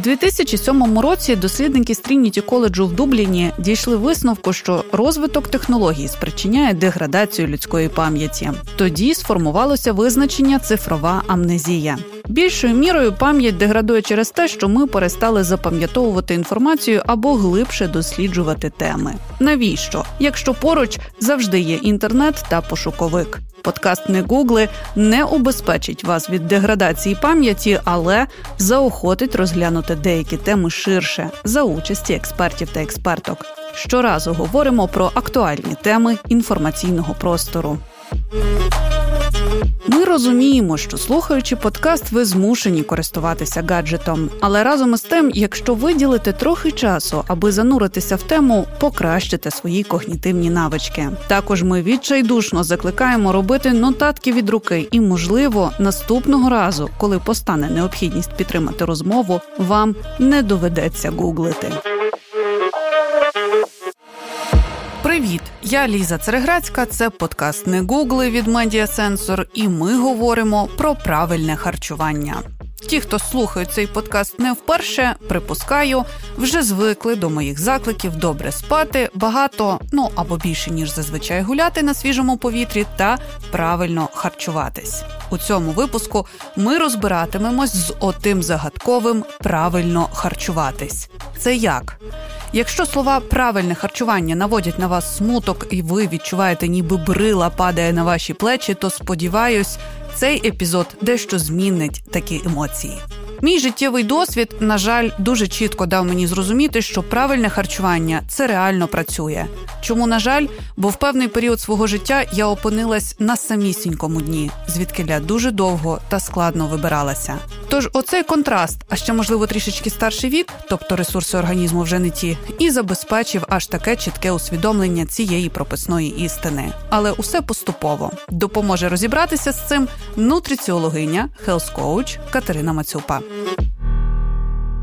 2007 році дослідники з Трініті коледжу в Дубліні дійшли висновку, що розвиток технологій спричиняє деградацію людської пам'яті. Тоді сформувалося визначення цифрова амнезія. Більшою мірою пам'ять деградує через те, що ми перестали запам'ятовувати інформацію або глибше досліджувати теми. Навіщо? Якщо поруч завжди є інтернет та пошуковик. Подкаст не гугли не убезпечить вас від деградації пам'яті, але заохотить розглянути деякі теми ширше за участі експертів та експерток. Щоразу говоримо про актуальні теми інформаційного простору. Ми розуміємо, що слухаючи подкаст, ви змушені користуватися гаджетом. Але разом із тим, якщо виділите трохи часу, аби зануритися в тему, покращите свої когнітивні навички. Також ми відчайдушно закликаємо робити нотатки від руки, і, можливо, наступного разу, коли постане необхідність підтримати розмову, вам не доведеться гуглити. Я Ліза Цереграцька. Це подкаст не гугли від Медіасенсор, і ми говоримо про правильне харчування. Ті, хто слухають цей подкаст не вперше, припускаю, вже звикли до моїх закликів добре спати, багато, ну або більше ніж зазвичай гуляти на свіжому повітрі та правильно харчуватись. У цьому випуску ми розбиратимемось з отим загадковим правильно харчуватись. Це як? Якщо слова правильне харчування наводять на вас смуток, і ви відчуваєте, ніби брила падає на ваші плечі, то сподіваюсь, цей епізод дещо змінить такі емоції. Мій життєвий досвід, на жаль, дуже чітко дав мені зрозуміти, що правильне харчування це реально працює. Чому на жаль, бо в певний період свого життя я опинилась на самісінькому дні, звідки я дуже довго та складно вибиралася. Тож оцей контраст, а ще можливо трішечки старший вік, тобто ресурси організму вже не ті, і забезпечив аж таке чітке усвідомлення цієї прописної істини. Але усе поступово допоможе розібратися з цим нутриціологиня, health-коуч Катерина Мацюпа.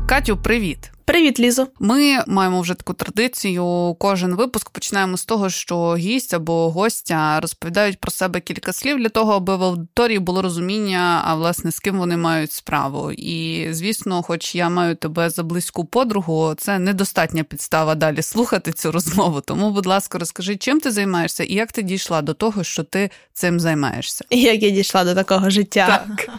Катю, привіт. Привіт, Лізо. Ми маємо вже таку традицію. Кожен випуск починаємо з того, що гість або гостя розповідають про себе кілька слів для того, аби в аудиторії було розуміння, а власне з ким вони мають справу. І звісно, хоч я маю тебе за близьку подругу, це недостатня підстава далі слухати цю розмову. Тому, будь ласка, розкажи, чим ти займаєшся і як ти дійшла до того, що ти цим займаєшся? Як я дійшла до такого життя? Так.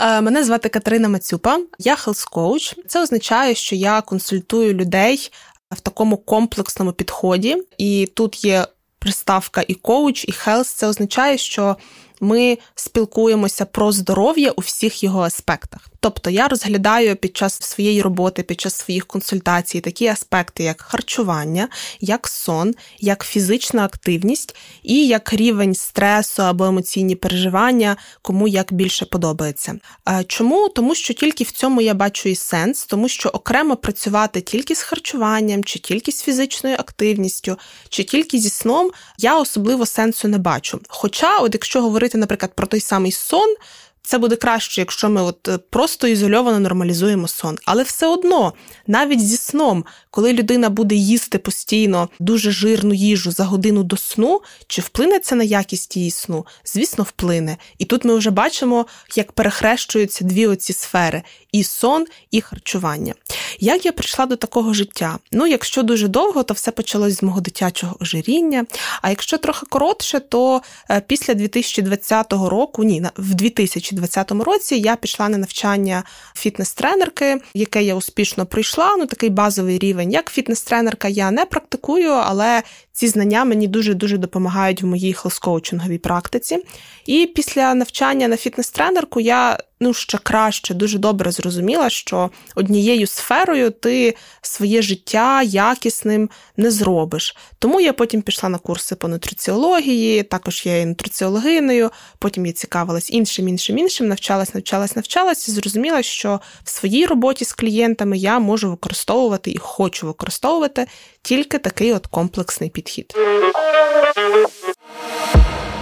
Е, мене звати Катерина Мацюпа, я health-коуч. Це означає, що я консультую людей в такому комплексному підході, і тут є приставка і коуч, і хелс. Це означає, що ми спілкуємося про здоров'я у всіх його аспектах. Тобто я розглядаю під час своєї роботи, під час своїх консультацій такі аспекти, як харчування, як сон, як фізична активність і як рівень стресу або емоційні переживання, кому як більше подобається. Чому? Тому що тільки в цьому я бачу і сенс, тому що окремо працювати тільки з харчуванням, чи тільки з фізичною активністю, чи тільки зі сном я особливо сенсу не бачу. Хоча, от якщо говорити, наприклад, про той самий сон. Це буде краще, якщо ми от е, просто ізольовано нормалізуємо сон. Але все одно, навіть зі сном, коли людина буде їсти постійно дуже жирну їжу за годину до сну, чи вплине це на якість її сну? Звісно, вплине. І тут ми вже бачимо, як перехрещуються дві оці сфери: і сон, і харчування. Як я прийшла до такого життя? Ну, якщо дуже довго, то все почалось з мого дитячого ожиріння. А якщо трохи коротше, то е, після 2020 року, ні, в 2020 році я пішла на навчання фітнес-тренерки, яке я успішно пройшла. Ну, такий базовий рівень. Як фітнес-тренерка я не практикую, але ці знання мені дуже-дуже допомагають в моїй хелскоучинговій практиці. І після навчання на фітнес-тренерку я ну ще краще, дуже добре зрозуміла, що однією сферою ти своє життя якісним не зробиш. Тому я потім пішла на курси по нутриціології, також я є нутриціологиною, потім я цікавилась іншим, іншим, іншим, навчалась, навчалась, навчалась і зрозуміла, що в своїй роботі з клієнтами я можу використовувати і хочу використовувати тільки такий от комплексний підхід.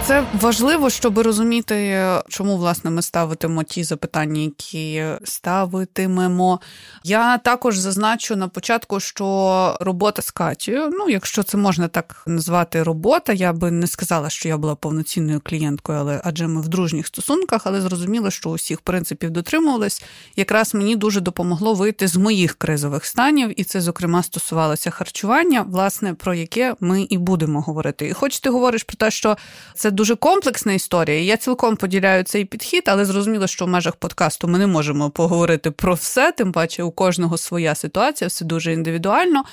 Це важливо, щоб розуміти, чому власне ми ставитимо ті запитання, які ставитимемо. Я також зазначу на початку, що робота з Катією, ну якщо це можна так назвати робота, я би не сказала, що я була повноцінною клієнткою, але адже ми в дружніх стосунках, але зрозуміло, що усіх принципів дотримувались. Якраз мені дуже допомогло вийти з моїх кризових станів, і це, зокрема, стосувалося харчування, власне, про яке ми і будемо говорити. І хоч ти говориш про те, що це дуже комплексна історія. Я цілком поділяю цей підхід, але зрозуміло, що в межах подкасту ми не можемо поговорити про все, тим паче у кожного своя ситуація, все дуже індивідуально.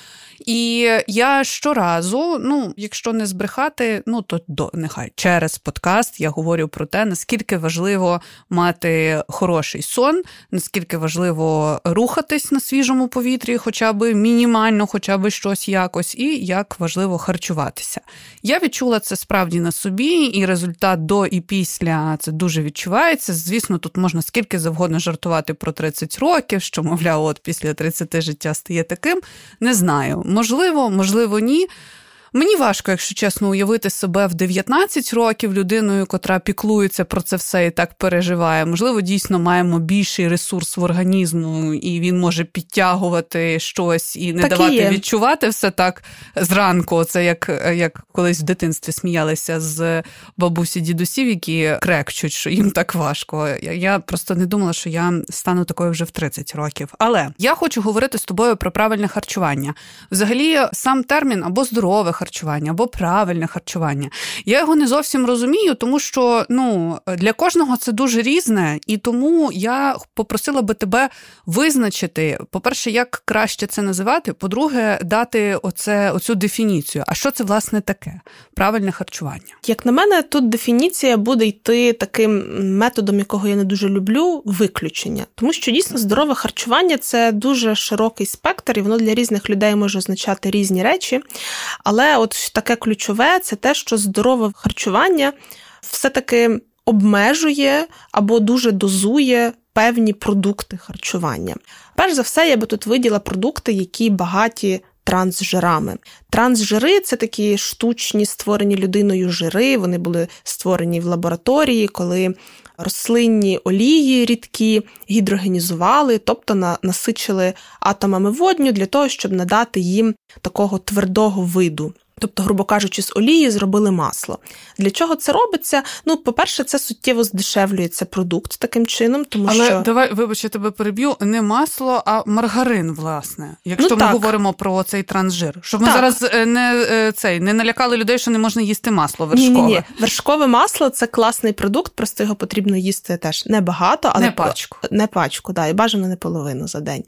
І я щоразу, ну, якщо не збрехати, ну то до нехай через подкаст я говорю про те, наскільки важливо мати хороший сон, наскільки важливо рухатись на свіжому повітрі, хоча б мінімально, хоча б щось якось, і як важливо харчуватися. Я відчула це справді на собі, і результат до і після це дуже відчувається. Звісно, тут можна скільки завгодно жартувати про 30 років, що, мовляв, от після 30 життя стає таким. Не знаю. Можливо, можливо, ні. Мені важко, якщо чесно, уявити себе в 19 років людиною, котра піклується про це все і так переживає. Можливо, дійсно маємо більший ресурс в організму, і він може підтягувати щось і не так давати і відчувати все так зранку. Це як як колись в дитинстві сміялися з бабусі дідусів, які крекчуть, що їм так важко. Я просто не думала, що я стану такою вже в 30 років. Але я хочу говорити з тобою про правильне харчування. Взагалі, сам термін або здорове харчування або правильне харчування. Я його не зовсім розумію, тому що ну, для кожного це дуже різне, і тому я попросила би тебе визначити, по-перше, як краще це називати, по-друге, дати оце, оцю дефініцію. А що це власне таке? Правильне харчування? Як на мене, тут дефініція буде йти таким методом, якого я не дуже люблю, виключення. Тому що дійсно здорове харчування це дуже широкий спектр, і воно для різних людей може означати різні речі. Але от таке ключове це те, що здорове харчування все-таки обмежує або дуже дозує певні продукти харчування. Перш за все, я би тут виділа продукти, які багаті. Трансжирами. Трансжири це такі штучні створені людиною жири. Вони були створені в лабораторії, коли рослинні олії рідкі гідрогенізували, тобто насичили атомами водню для того, щоб надати їм такого твердого виду. Тобто, грубо кажучи, з олії зробили масло. Для чого це робиться? Ну, по-перше, це суттєво здешевлюється продукт таким чином, тому Але що давай, вибач, я тебе переб'ю, не масло, а маргарин, власне. Якщо ну, ми так. говоримо про цей трансжир, щоб так. ми зараз е, не е, цей не налякали людей, що не можна їсти масло вершкове. Ні, ні, ні. Вершкове масло це класний продукт, просто його потрібно їсти теж небагато, але не пачку. Не пачку, да, і бажано не половину за день.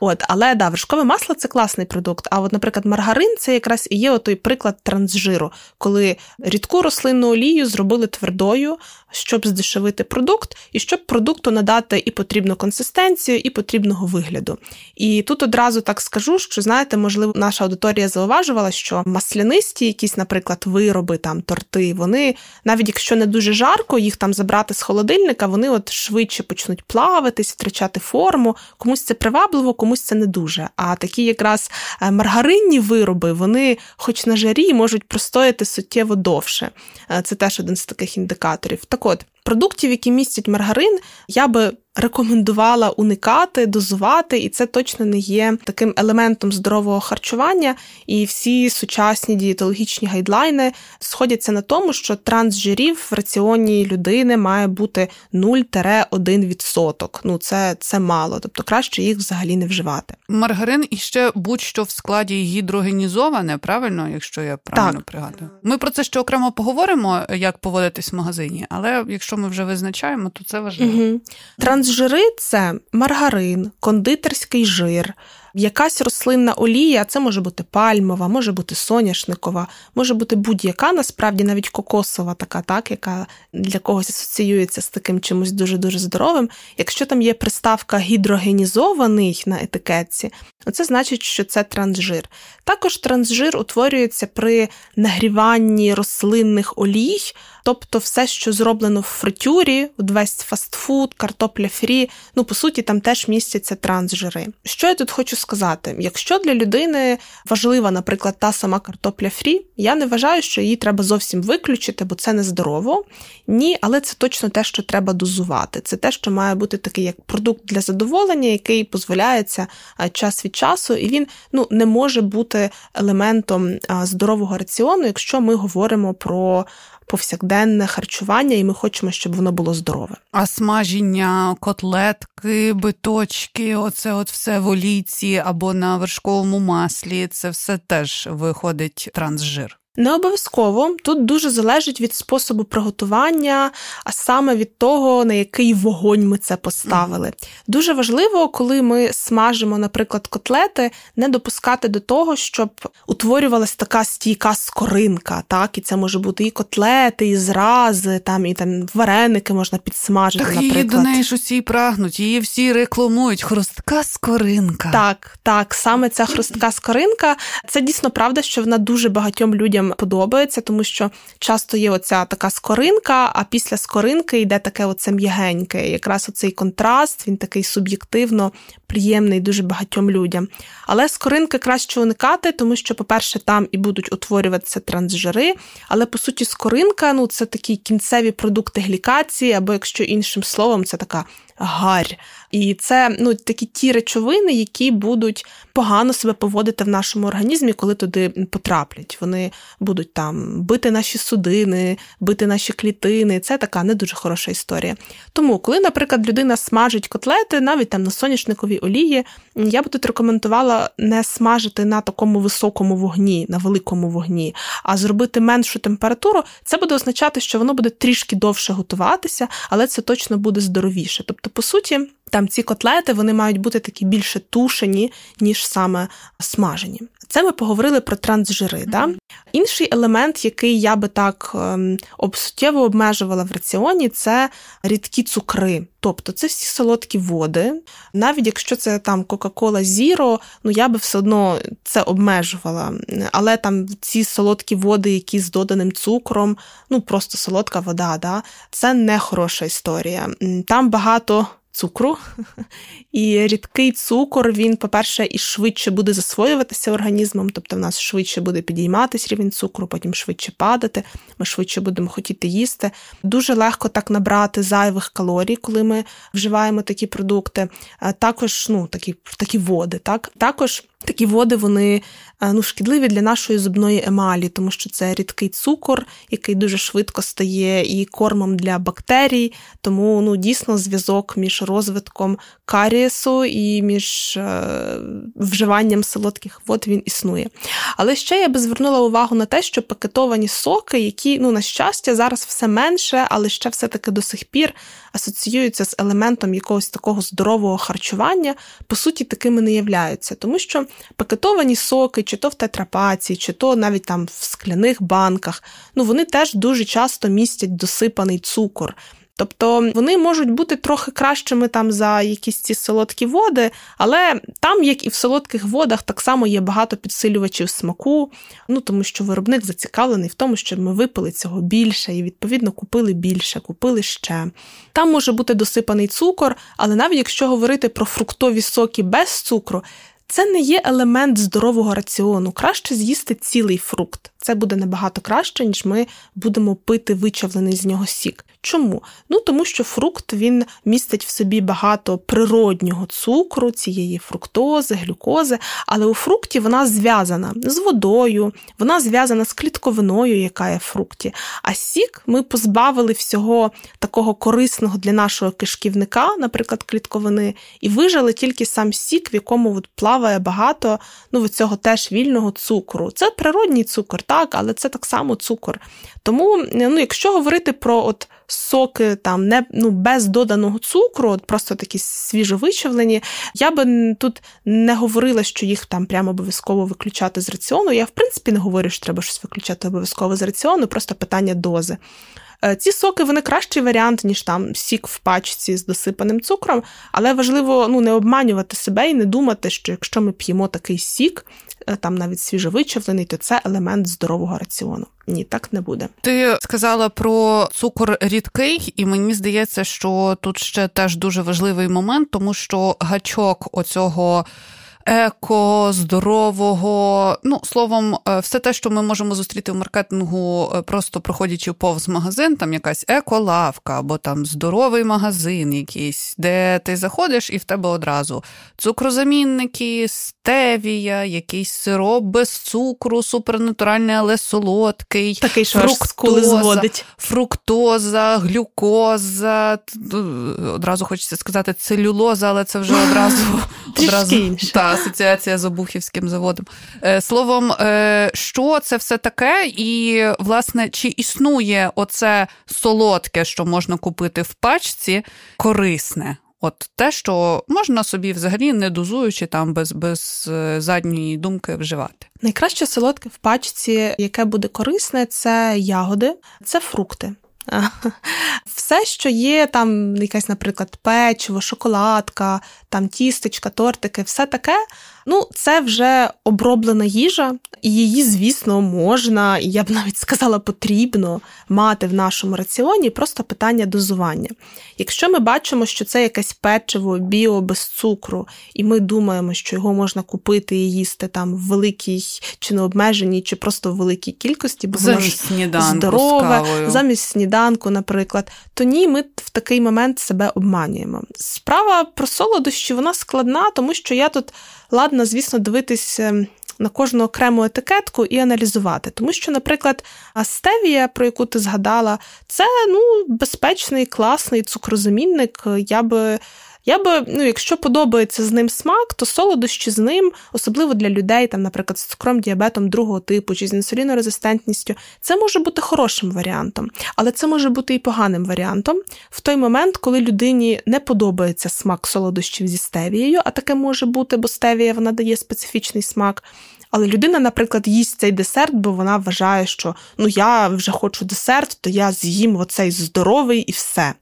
От, але да, вершкове масло це класний продукт. А от, наприклад, маргарин це якраз і є той приклад трансжиру, коли рідку рослинну олію зробили твердою, щоб здешевити продукт, і щоб продукту надати і потрібну консистенцію, і потрібного вигляду. І тут одразу так скажу, що знаєте, можливо, наша аудиторія зауважувала, що маслянисті, якісь, наприклад, вироби, там торти, вони, навіть якщо не дуже жарко, їх там забрати з холодильника, вони от швидше почнуть плаватись, втрачати форму. Комусь це привабливо, комусь це не дуже. А такі якраз е, маргаринні вироби, вони, хоч на жарі, можуть простояти суттєво довше. Е, це теж один з таких індикаторів. Так от, продуктів, які містять маргарин, я би рекомендувала уникати, дозувати, і це точно не є таким елементом здорового харчування. І всі сучасні дієтологічні гайдлайни сходяться на тому, що трансжирів в раціоні людини має бути 0-1%. Ну це це мало, тобто краще їх взагалі не вживати. Маргарин і ще будь-що в складі гідрогенізоване, правильно, якщо я правильно так. пригадую. Ми про це ще окремо поговоримо, як поводитись в магазині, але якщо ми вже визначаємо, то це важливо. Угу. Трансжири це маргарин, кондитерський жир, якась рослинна олія, це може бути пальмова, може бути соняшникова, може бути будь-яка, насправді навіть кокосова, така, так, яка для когось асоціюється з таким чимось дуже-дуже здоровим. Якщо там є приставка гідрогенізований на етикетці, це значить, що це трансжир. Також трансжир утворюється при нагріванні рослинних олій Тобто, все, що зроблено в фритюрі, весь фастфуд, картопля фрі, ну по суті, там теж містяться трансжири. Що я тут хочу сказати? Якщо для людини важлива, наприклад, та сама картопля фрі, я не вважаю, що її треба зовсім виключити, бо це нездорово. Ні, але це точно те, що треба дозувати. Це те, що має бути такий як продукт для задоволення, який дозволяється час від часу, і він ну не може бути елементом здорового раціону, якщо ми говоримо про повсякденне харчування, і ми хочемо, щоб воно було здорове. А смаження, котлетки, биточки, оце от все в олійці або на вершковому маслі, це все теж виходить трансжир. Не обов'язково тут дуже залежить від способу приготування, а саме від того, на який вогонь ми це поставили. Mm. Дуже важливо, коли ми смажимо, наприклад, котлети, не допускати до того, щоб утворювалася така стійка скоринка. Так, і це може бути і котлети, і зрази, там і там вареники можна підсмажити. Так наприклад. її до неї ж усі прагнуть, її всі рекламують. Хрустка скоринка. Так, так, саме ця хрустка скоринка. Це дійсно правда, що вона дуже багатьом людям подобається, тому що часто є оця така скоринка, а після скоринки йде таке оце м'ягеньке. Якраз оцей контраст, він такий суб'єктивно приємний дуже багатьом людям. Але скоринки краще уникати, тому що, по-перше, там і будуть утворюватися трансжири, але по суті, скоринка ну, це такі кінцеві продукти глікації, або, якщо іншим словом, це така гарь. І це ну, такі ті речовини, які будуть погано себе поводити в нашому організмі, коли туди потраплять. Вони будуть там бити наші судини, бити наші клітини. Це така не дуже хороша історія. Тому, коли, наприклад, людина смажить котлети, навіть там на соняшниковій олії, я би тут рекомендувала не смажити на такому високому вогні, на великому вогні, а зробити меншу температуру. Це буде означати, що воно буде трішки довше готуватися, але це точно буде здоровіше. Тобто, по суті. Там ці котлети вони мають бути такі більше тушені, ніж саме смажені. Це ми поговорили про трансжири. Mm-hmm. Да? Інший елемент, який я би так ем, суттєво обмежувала в раціоні, це рідкі цукри. Тобто це всі солодкі води. Навіть якщо це там Кока-Кола Зіро, ну я би все одно це обмежувала. Але там ці солодкі води, які з доданим цукром, ну просто солодка вода, да? це не хороша історія. Там багато цукру. І рідкий цукор, він, по-перше, і швидше буде засвоюватися організмом, тобто в нас швидше буде підійматися рівень цукру, потім швидше падати, ми швидше будемо хотіти їсти. Дуже легко так набрати зайвих калорій, коли ми вживаємо такі продукти. Також ну, такі такі води. Так? Також такі води вони Е, ну, шкідливі для нашої зубної емалі, тому що це рідкий цукор, який дуже швидко стає і кормом для бактерій. Тому ну, дійсно зв'язок між розвитком карієсу і між е, вживанням солодких вод він існує. Але ще я би звернула увагу на те, що пакетовані соки, які, ну, на щастя, зараз все менше, але ще все-таки до сих пір асоціюються з елементом якогось такого здорового харчування, по суті, такими не являються. Тому що пакетовані соки, чи то в тетрапаці, чи то навіть там в скляних банках, ну вони теж дуже часто містять досипаний цукор. Тобто вони можуть бути трохи кращими там за якісь ці солодкі води, але там, як і в солодких водах, так само є багато підсилювачів смаку, ну тому що виробник зацікавлений в тому, щоб ми випили цього більше і, відповідно, купили більше, купили ще. Там може бути досипаний цукор, але навіть якщо говорити про фруктові соки без цукру, це не є елемент здорового раціону. Краще з'їсти цілий фрукт. Це буде набагато краще, ніж ми будемо пити вичавлений з нього сік. Чому? Ну тому що фрукт він містить в собі багато природнього цукру, цієї фруктози, глюкози, але у фрукті вона зв'язана з водою, вона зв'язана з клітковиною, яка є в фрукті. А сік ми позбавили всього такого корисного для нашого кишківника, наприклад, клітковини, і вижили тільки сам сік, в якому от плаває багато ну, цього теж вільного цукру. Це природній цукор так, але це так само цукор. Тому, ну, якщо говорити про от соки там не ну, без доданого цукру, от просто такі свіжовичавлені, я би тут не говорила, що їх там прямо обов'язково виключати з раціону. Я, в принципі, не говорю, що треба щось виключати обов'язково з раціону, просто питання дози. Е, ці соки вони кращий варіант, ніж там сік в пачці з досипаним цукром, але важливо ну, не обманювати себе і не думати, що якщо ми п'ємо такий сік, там навіть свіжовичавлений, то це елемент здорового раціону. ні, так не буде. Ти сказала про цукор рідкий, і мені здається, що тут ще теж дуже важливий момент, тому що гачок оцього еко, здорового. Ну, словом, е, все те, що ми можемо зустріти в маркетингу, е, просто проходячи повз магазин, там якась еколавка або там здоровий магазин, якийсь, де ти заходиш, і в тебе одразу цукрозамінники, стевія, якийсь сироп без цукру, супернатуральний, але солодкий, такий що фруктоза, зводить. фруктоза, глюкоза. Одразу хочеться сказати целюлоза, але це вже одразу. одразу інше. Та, асоціація з Обухівським заводом. Е, словом, е, що це все таке, і, власне, чи існує оце солодке, що можна купити в пачці, корисне? От те, що можна собі взагалі не дозуючи там без без е, задньої думки вживати. Найкраще солодке в пачці, яке буде корисне, це ягоди, це фрукти. Все, що є, там якась, наприклад, печиво, шоколадка, там тістечка, тортики, все таке, ну, це вже оброблена їжа, і її, звісно, можна, і я б навіть сказала, потрібно мати в нашому раціоні просто питання дозування. Якщо ми бачимо, що це якесь печиво біо без цукру, і ми думаємо, що його можна купити і їсти там в великій чи необмеженій, чи просто в великій кількості, бо воно ж здорове, замість сніданку, наприклад, то ні, ми в такий момент себе обманюємо. Справа про солодощі вона складна, тому що я тут ладна, звісно, дивитись ем, на кожну окрему етикетку і аналізувати. Тому що, наприклад, стевія, про яку ти згадала, це ну, безпечний, класний цукрозамінник. Я би я би, ну, якщо подобається з ним смак, то солодощі з ним, особливо для людей, там, наприклад, з цукром діабетом другого типу чи з інсулінорезистентністю, це може бути хорошим варіантом, але це може бути і поганим варіантом в той момент, коли людині не подобається смак солодощів зі стевією, а таке може бути, бо стевія вона дає специфічний смак. Але людина, наприклад, їсть цей десерт, бо вона вважає, що ну я вже хочу десерт, то я з'їм оцей здоровий і все.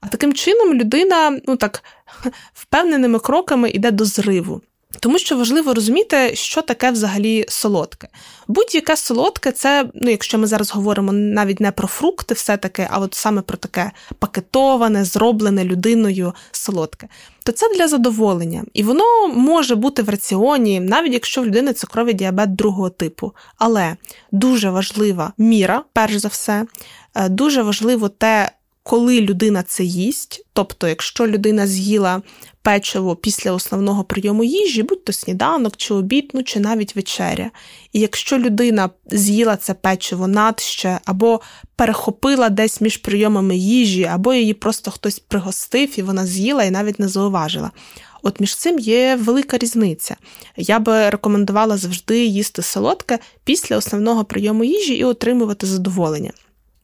А таким чином людина, ну так, впевненими кроками йде до зриву. Тому що важливо розуміти, що таке взагалі солодке. Будь-яке солодке, це, ну, якщо ми зараз говоримо навіть не про фрукти, все таки, а от саме про таке пакетоване, зроблене людиною солодке, то це для задоволення. І воно може бути в раціоні, навіть якщо в людини цукровий діабет другого типу. Але дуже важлива міра, перш за все, е, дуже важливо те, коли людина це їсть, тобто, якщо людина з'їла печиво після основного прийому їжі, будь то сніданок, чи обід, ну чи навіть вечеря. І якщо людина з'їла це печиво надще, або перехопила десь між прийомами їжі, або її просто хтось пригостив і вона з'їла і навіть не зауважила. От між цим є велика різниця. Я би рекомендувала завжди їсти солодке після основного прийому їжі і отримувати задоволення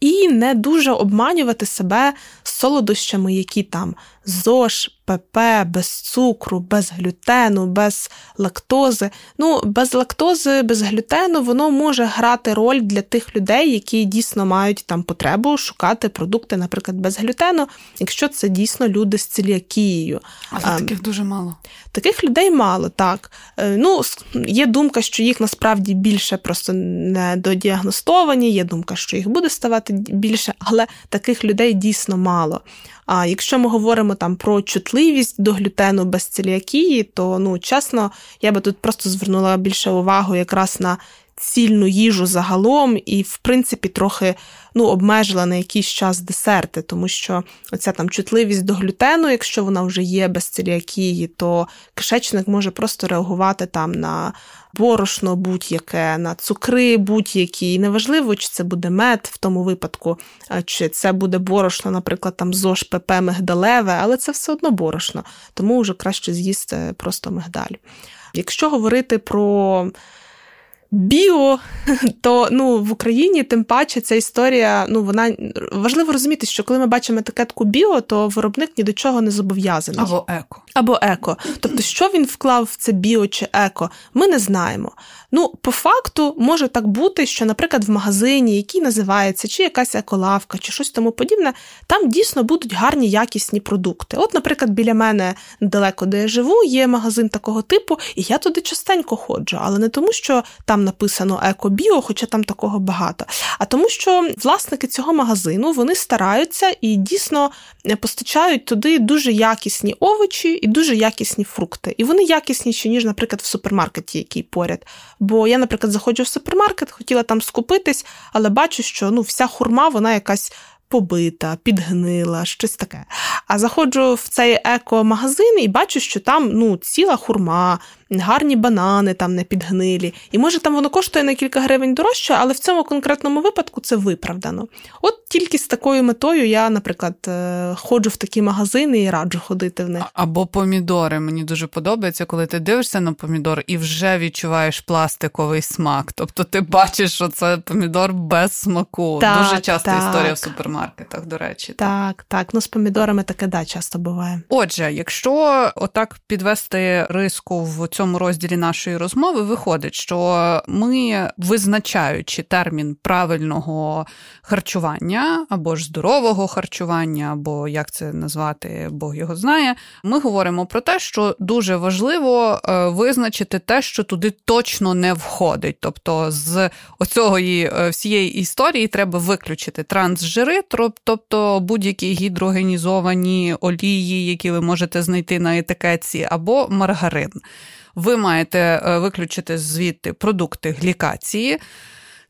і не дуже обманювати себе солодощами, які там ЗОЖ, ПП, без цукру, без глютену, без лактози. Ну, без лактози, без глютену воно може грати роль для тих людей, які дійсно мають там потребу шукати продукти, наприклад, без глютену, якщо це дійсно люди з целіакією. А ем, таких дуже мало. Таких людей мало, так. Е, ну, Є думка, що їх насправді більше просто не додіагностовані, є думка, що їх буде ставати більше, але таких людей дійсно мало. А якщо ми говоримо там про чутливість до глютену без целіакії, то ну чесно, я би тут просто звернула більше увагу якраз на цільну їжу загалом, і, в принципі, трохи ну, обмежила на якийсь час десерти, тому що оця там чутливість до глютену, якщо вона вже є без целіакії, то кишечник може просто реагувати там на борошно будь-яке, на цукри будь-які. І неважливо, чи це буде мед в тому випадку, чи це буде борошно, наприклад, там ЗОЖ, ПП, мигдалеве, але це все одно борошно, тому вже краще з'їсти просто мигдаль. Якщо говорити про Біо, то ну в Україні тим паче ця історія. Ну вона важливо розуміти, що коли ми бачимо етикетку біо, то виробник ні до чого не зобов'язаний. Або еко. Або еко. Тобто, що він вклав в це біо чи еко, ми не знаємо. Ну, по факту може так бути, що, наприклад, в магазині, який називається, чи якась еколавка, чи щось тому подібне, там дійсно будуть гарні якісні продукти. От, наприклад, біля мене недалеко, де я живу, є магазин такого типу, і я туди частенько ходжу, але не тому, що там написано еко-біо, хоча там такого багато. А тому, що власники цього магазину вони стараються і дійсно постачають туди дуже якісні овочі і дуже якісні фрукти. І вони якісніші, ніж, наприклад, в супермаркеті, який поряд. Бо я, наприклад, заходжу в супермаркет, хотіла там скупитись, але бачу, що ну, вся хурма, вона якась побита, підгнила, щось таке. А заходжу в цей еко-магазин і бачу, що там ну, ціла хурма, гарні банани там не підгнилі. І може там воно коштує на кілька гривень дорожче, але в цьому конкретному випадку це виправдано. От тільки з такою метою я, наприклад, е, ходжу в такі магазини і раджу ходити в них. Або помідори. Мені дуже подобається, коли ти дивишся на помідор і вже відчуваєш пластиковий смак. Тобто ти бачиш, що це помідор без смаку. Так, дуже часто так. історія в супермаркетах, до речі. Так, так. Ну з помідорами таке да, часто буває. Отже, якщо отак підвести риску в цьому розділі нашої розмови, виходить, що ми, визначаючи термін правильного харчування або ж здорового харчування, або як це назвати, Бог його знає, ми говоримо про те, що дуже важливо е, визначити те, що туди точно не входить. Тобто з оцього е, всієї історії треба виключити трансжири, тобто будь-які гідрогенізовані олії, які ви можете знайти на етикетці, або маргарин ви маєте е, виключити звідти продукти глікації.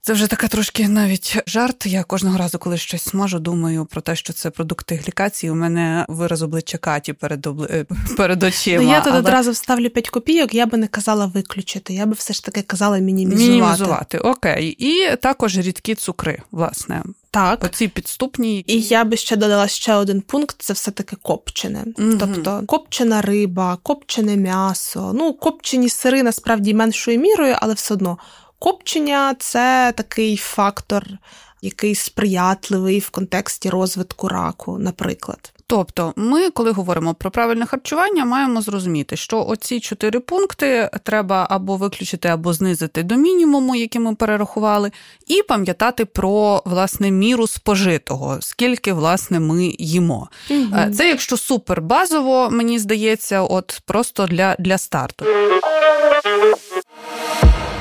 Це вже така трошки навіть жарт. Я кожного разу, коли щось смажу, думаю про те, що це продукти глікації. У мене вираз обличчя Каті перед обли... Е, перед очима. Ну, я тут але... одразу вставлю 5 копійок, я би не казала виключити, я би все ж таки казала мінімізувати. Мінімізувати, окей. І також рідкі цукри, власне. Так. Оці підступні. І я би ще додала ще один пункт: це все-таки копчене. Угу. Тобто копчена риба, копчене м'ясо. Ну, копчені сири насправді меншою мірою, але все одно. Копчення це такий фактор, який сприятливий в контексті розвитку раку, наприклад. Тобто, ми, коли говоримо про правильне харчування, маємо зрозуміти, що оці чотири пункти треба або виключити, або знизити до мінімуму, який ми перерахували, і пам'ятати про власне міру спожитого, скільки власне ми їмо. Угу. Це якщо супер базово, мені здається, от просто для, для старту.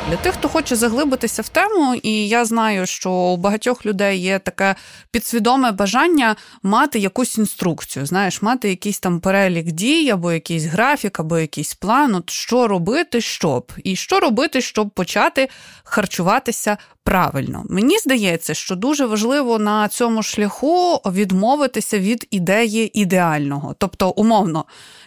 Для тих, хто хоче заглибитися в тему, і я знаю, що у багатьох людей є таке підсвідоме бажання мати якусь інструкцію, знаєш, мати якийсь там перелік дій, або якийсь графік, або якийсь план, от що робити, щоб, і що робити, щоб почати харчуватися правильно. Мені здається, що дуже важливо на цьому шляху відмовитися від ідеї ідеального. Тобто, умовно,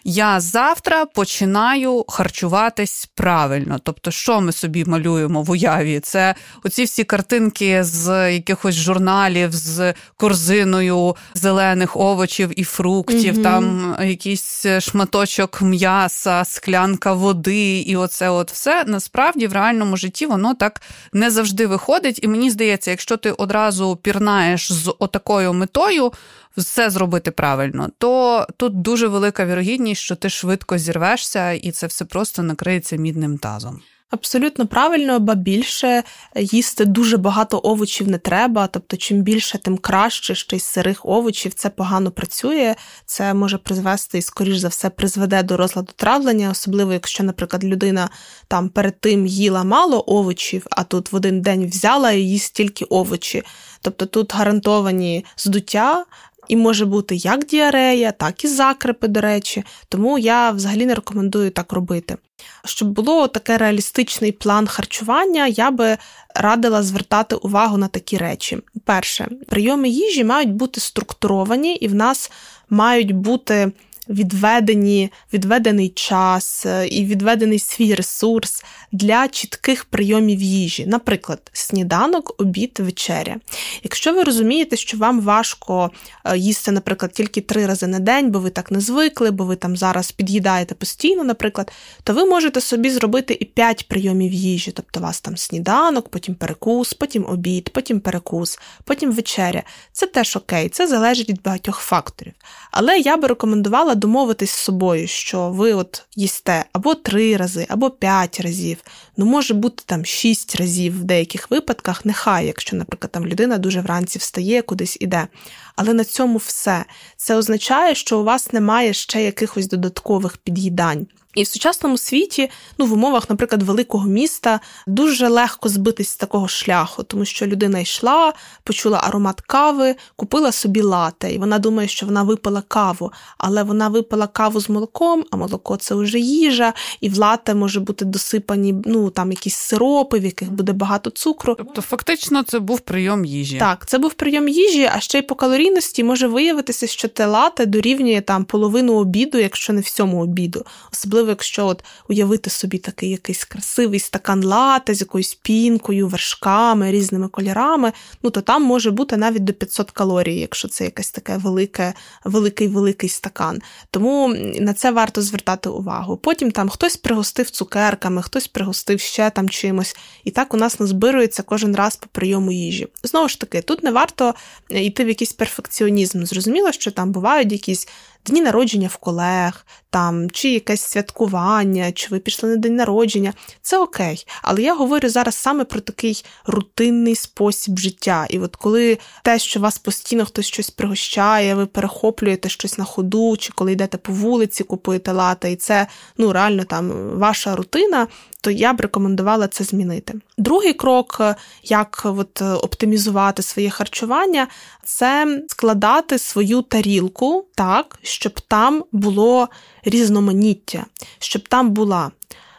я завтра починаю харчуватись правильно. Тобто, що ми собі малюємо в уяві? Це оці всі картинки з якихось журналів з корзиною зелених овочів і фруктів, угу. там якийсь шматочок м'яса, склянка води, і оце от все насправді в реальному житті воно так не завжди виходить. І мені здається, якщо ти одразу пірнаєш з отакою метою. Все зробити правильно, то тут дуже велика вірогідність, що ти швидко зірвешся, і це все просто накриється мідним тазом. Абсолютно правильно, ба більше їсти дуже багато овочів не треба. Тобто, чим більше, тим краще ще й сирих овочів це погано працює. Це може призвести і, скоріш за все, призведе до розладу травлення, особливо якщо, наприклад, людина там перед тим їла мало овочів, а тут в один день взяла і їсть тільки овочі. Тобто тут гарантовані здуття, і може бути як діарея, так і закрепи, до речі. Тому я взагалі не рекомендую так робити. Щоб було таке реалістичний план харчування, я би радила звертати увагу на такі речі. Перше, прийоми їжі мають бути структуровані, і в нас мають бути відведені, відведений час е, і відведений свій ресурс для чітких прийомів їжі, наприклад, сніданок, обід, вечеря. Якщо ви розумієте, що вам важко е, їсти, наприклад, тільки три рази на день, бо ви так не звикли, бо ви там зараз під'їдаєте постійно, наприклад, то ви можете собі зробити і п'ять прийомів їжі, тобто у вас там сніданок, потім перекус, потім обід, потім перекус, потім вечеря. Це теж окей, це залежить від багатьох факторів. Але я би рекомендувала домовитись з собою, що ви от їсте або три рази, або п'ять разів. Ну, може бути там шість разів в деяких випадках, нехай, якщо, наприклад, там людина дуже вранці встає, кудись іде. Але на цьому все. Це означає, що у вас немає ще якихось додаткових під'їдань. І в сучасному світі, ну в умовах, наприклад, великого міста, дуже легко збитись з такого шляху, тому що людина йшла, почула аромат кави, купила собі лате, і вона думає, що вона випила каву, але вона випила каву з молоком, а молоко це вже їжа, і в лате може бути досипані ну там якісь сиропи, в яких буде багато цукру. Тобто, фактично, це був прийом їжі. Так, це був прийом їжі, а ще й по калорійності може виявитися, що те лате дорівнює там половину обіду, якщо не всьому обіду. Особливо, якщо от уявити собі такий якийсь красивий стакан лате з якоюсь пінкою, вершками, різними кольорами, ну то там може бути навіть до 500 калорій, якщо це якесь таке велике, великий великий стакан. Тому на це варто звертати увагу. Потім там хтось пригостив цукерками, хтось пригостив ще там чимось. І так у нас назбирується кожен раз по прийому їжі. Знову ж таки, тут не варто йти в якийсь перфекціонізм. Зрозуміло, що там бувають якісь дні народження в колег, там, чи якесь святкування, чи ви пішли на день народження. Це окей. Але я говорю зараз саме про такий рутинний спосіб життя. І от коли те, що вас постійно хтось щось пригощає, ви перехоплюєте щось на ходу, чи коли йдете по вулиці, купуєте лата, і це ну реально там ваша рутина, то я б рекомендувала це змінити. Другий крок, як от оптимізувати своє харчування, це складати свою тарілку так, щоб там було різноманіття, щоб там була,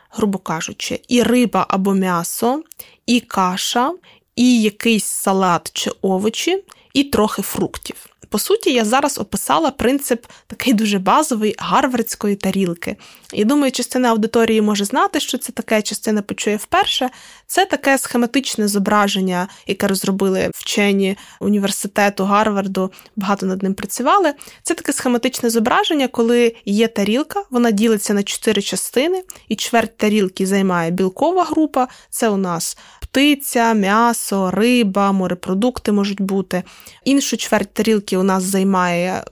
грубо кажучи, і риба або м'ясо, і каша, і якийсь салат чи овочі, і трохи фруктів. По суті, я зараз описала принцип такий дуже базовий гарвардської тарілки. І думаю, частина аудиторії може знати, що це таке, частина почує вперше. Це таке схематичне зображення, яке розробили вчені університету Гарварду, багато над ним працювали. Це таке схематичне зображення, коли є тарілка, вона ділиться на чотири частини, і чверть тарілки займає білкова група. Це у нас птиця, м'ясо, риба, морепродукти можуть бути. Іншу чверть тарілки у нас займає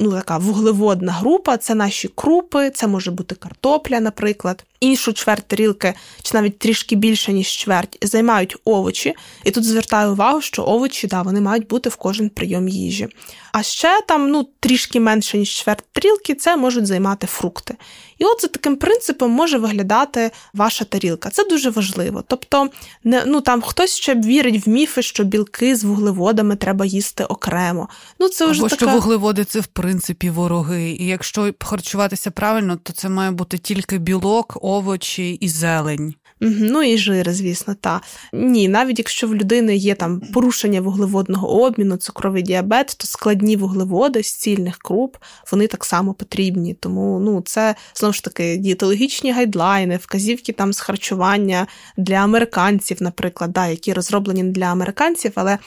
ну, така вуглеводна група, це наші крупи, це може бути картопля, наприклад іншу чверть тарілки, чи навіть трішки більше, ніж чверть, займають овочі. І тут звертаю увагу, що овочі да, вони мають бути в кожен прийом їжі. А ще там ну, трішки менше, ніж чверть тарілки, це можуть займати фрукти. І от за таким принципом може виглядати ваша тарілка. Це дуже важливо. Тобто, не, ну там хтось ще вірить в міфи, що білки з вуглеводами треба їсти окремо. Ну, це вже Або така... що вуглеводи це в принципі вороги. І якщо харчуватися правильно, то це має бути тільки білок овочі і зелень. Ну і жири, звісно, та ні, навіть якщо в людини є там порушення вуглеводного обміну, цукровий діабет, то складні вуглеводи з цільних круп вони так само потрібні. Тому ну це знову ж таки дієтологічні гайдлайни, вказівки там з харчування для американців, наприклад, да, які розроблені для американців, але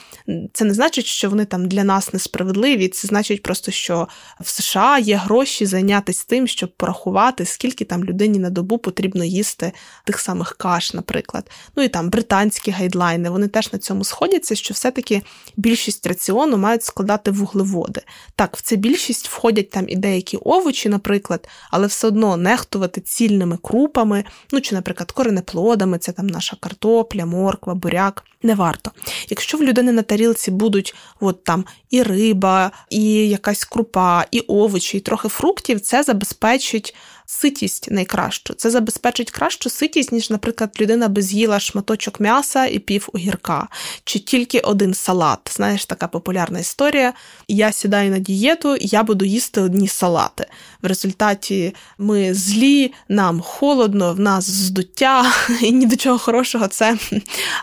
це не значить, що вони там для нас несправедливі. Це значить просто, що в США є гроші зайнятися тим, щоб порахувати, скільки там людині на добу потрібно їсти тих самих каш, наприклад. Ну і там британські гайдлайни, вони теж на цьому сходяться, що все-таки більшість раціону мають складати вуглеводи. Так, в це більшість входять там і деякі овочі, наприклад, але все одно нехтувати цільними крупами, ну чи, наприклад, коренеплодами, це там наша картопля, морква, буряк. Не варто. Якщо в людини на тарілці будуть от там і риба, і якась крупа, і овочі, і трохи фруктів, це забезпечить ситість найкращу. Це забезпечить кращу ситість, ніж, наприклад, людина би з'їла шматочок м'яса і пів огірка, чи тільки один салат. Знаєш, така популярна історія. Я сідаю на дієту, я буду їсти одні салати. В результаті ми злі, нам холодно, в нас здуття, і ні до чого хорошого це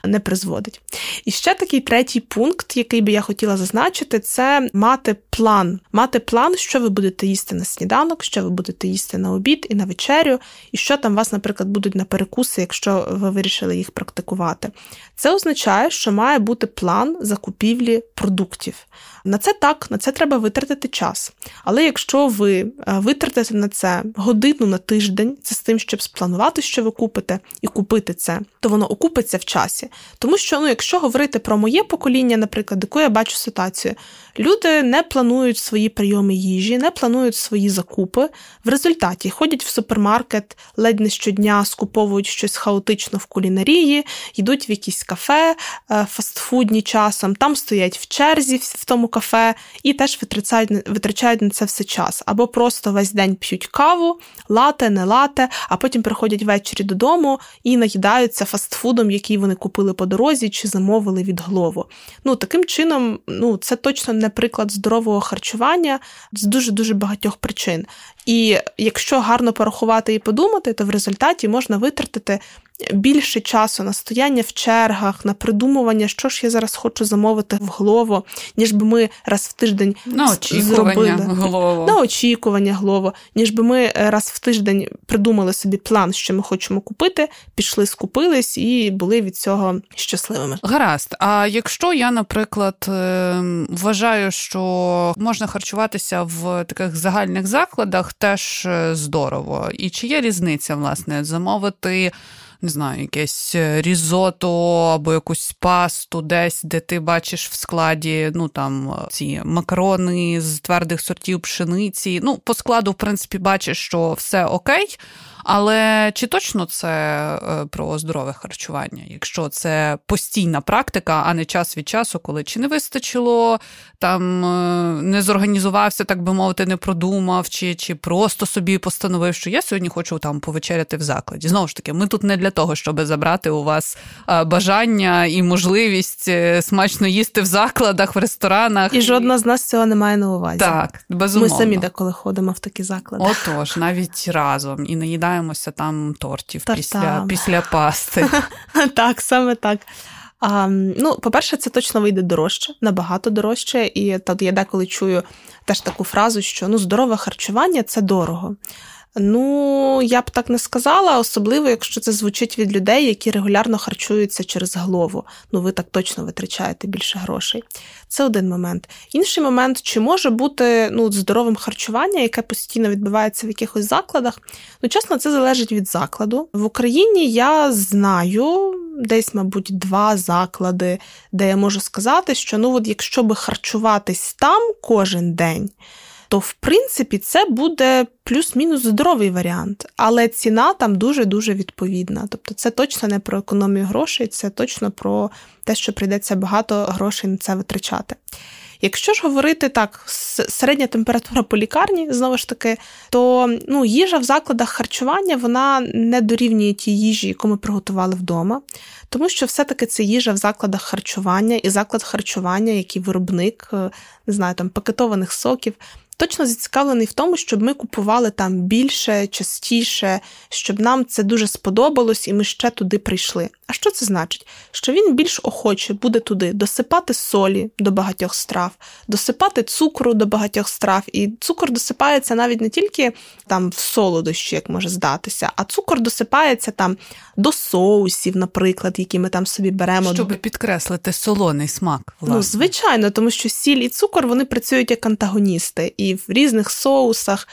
не призводить. І ще такий третій пункт, який би я хотіла зазначити, це мати план. Мати план, що ви будете їсти на сніданок, що ви будете їсти на обід обід і на вечерю, і що там вас, наприклад, будуть на перекуси, якщо ви вирішили їх практикувати. Це означає, що має бути план закупівлі продуктів. На це так, на це треба витратити час. Але якщо ви е, витратите на це годину на тиждень, це з тим, щоб спланувати, що ви купите, і купити це, то воно окупиться в часі. Тому що, ну, якщо говорити про моє покоління, наприклад, яку я бачу ситуацію, люди не планують свої прийоми їжі, не планують свої закупи. В результаті ходять в супермаркет, ледь не щодня скуповують щось хаотично в кулінарії, йдуть в якісь кафе е, фастфудні часом, там стоять в черзі в тому кафе і теж витрачають, витрачають на це все час. Або просто весь день п'ють каву, лате, не лате, а потім приходять ввечері додому і наїдаються фастфудом, який вони купили по дорозі чи замовили від голову. Ну, Таким чином, ну, це точно не приклад здорового харчування з дуже дуже багатьох причин. І якщо гарно порахувати і подумати, то в результаті можна витратити більше часу на стояння в чергах, на придумування, що ж я зараз хочу замовити в голову, ніж би ми раз в тиждень на очікування зробили. голову. на очікування голову, ніж би ми раз в тиждень придумали собі план, що ми хочемо купити, пішли, скупились і були від цього щасливими. Гаразд. А якщо я, наприклад, ем, вважаю, що можна харчуватися в таких загальних закладах, теж е, здорово. І чи є різниця, власне, замовити? Не знаю, якесь е, різото або якусь пасту десь, де ти бачиш в складі ну там ці макарони з твердих сортів пшениці. Ну, по складу, в принципі, бачиш, що все окей. Але чи точно це е, про здорове харчування? Якщо це постійна практика, а не час від часу, коли чи не вистачило, там е, не зорганізувався, так би мовити, не продумав, чи чи просто собі постановив, що я сьогодні хочу там повечеряти в закладі. Знову ж таки, ми тут не для того, щоб забрати у вас е, бажання і можливість смачно їсти в закладах, в ресторанах. І жодна з нас цього не має на увазі. Так, безумовно. Ми самі деколи ходимо в такі заклади. Отож, навіть разом і наїдаємо наїдаємося там тортів після після пасти. Так, саме так. А, Ну, по-перше, це точно вийде дорожче, набагато дорожче. І тут я деколи чую теж таку фразу, що ну, здорове харчування це дорого. Ну, я б так не сказала, особливо, якщо це звучить від людей, які регулярно харчуються через голову. Ну, ви так точно витрачаєте більше грошей. Це один момент. Інший момент, чи може бути ну, здоровим харчування, яке постійно відбувається в якихось закладах? Ну, чесно, це залежить від закладу. В Україні я знаю. Десь, мабуть, два заклади, де я можу сказати, що ну от якщо би харчуватись там кожен день, то в принципі це буде плюс-мінус здоровий варіант, але ціна там дуже-дуже відповідна. Тобто це точно не про економію грошей, це точно про те, що прийдеться багато грошей на це витрачати. Якщо ж говорити так, середня температура по лікарні, знову ж таки, то ну, їжа в закладах харчування вона не дорівнює тій їжі, яку ми приготували вдома, тому що все-таки це їжа в закладах харчування і заклад харчування, який виробник, е, не знаю, там пакетованих соків, точно зацікавлений в тому, щоб ми купували там більше, частіше, щоб нам це дуже сподобалось, і ми ще туди прийшли. А що це значить? Що він більш охоче буде туди досипати солі до багатьох страв, досипати цукру до багатьох страв. І цукор досипається навіть не тільки там в солодощі, як може здатися, а цукор досипається там до соусів, наприклад, які ми там собі беремо. Щоб підкреслити солоний смак. Ну, власне. Ну, звичайно, тому що сіль і цукор вони працюють як антагоністи. І в різних соусах,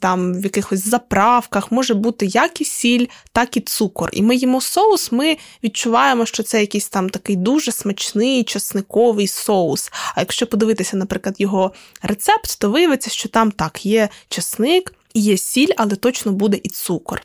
там в якихось заправках може бути як і сіль, так і цукор. І ми їмо соус, ми відчуваємо, що це якийсь там такий дуже смачний часниковий соус. А якщо подивитися, наприклад, його рецепт, то виявиться, що там так є часник. Є сіль, але точно буде і цукор.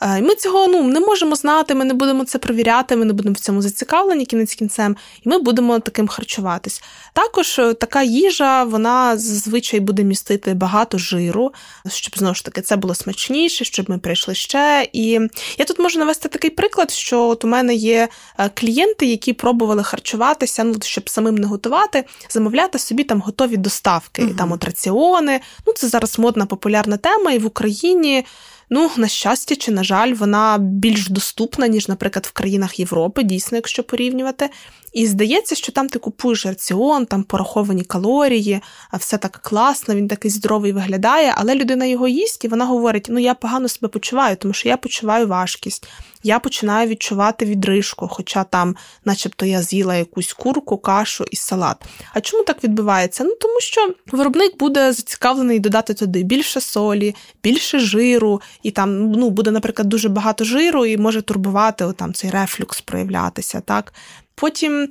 Е, ми цього ну, не можемо знати, ми не будемо це провіряти, ми не будемо в цьому зацікавлені кінець кінцем, і ми будемо таким харчуватись. Також е, така їжа, вона зазвичай буде містити багато жиру, щоб знову ж таки це було смачніше, щоб ми прийшли ще. І я тут можу навести такий приклад, що от у мене є е, клієнти, які пробували харчуватися, ну щоб самим не готувати, замовляти собі там готові доставки, угу. там от раціони. Ну це зараз модна популярна тема, і в Україні. Ну, на щастя, чи на жаль, вона більш доступна, ніж, наприклад, в країнах Європи, дійсно, якщо порівнювати. І здається, що там ти купуєш раціон, там пораховані калорії, а все так класно, він такий здоровий виглядає, але людина його їсть, і вона говорить: ну я погано себе почуваю, тому що я почуваю важкість, я починаю відчувати відрижку, хоча там, начебто, я з'їла якусь курку, кашу і салат. А чому так відбувається? Ну тому що виробник буде зацікавлений додати туди більше солі, більше жиру, і там ну, буде, наприклад, дуже багато жиру, і може турбувати там цей рефлюкс проявлятися. так. Потім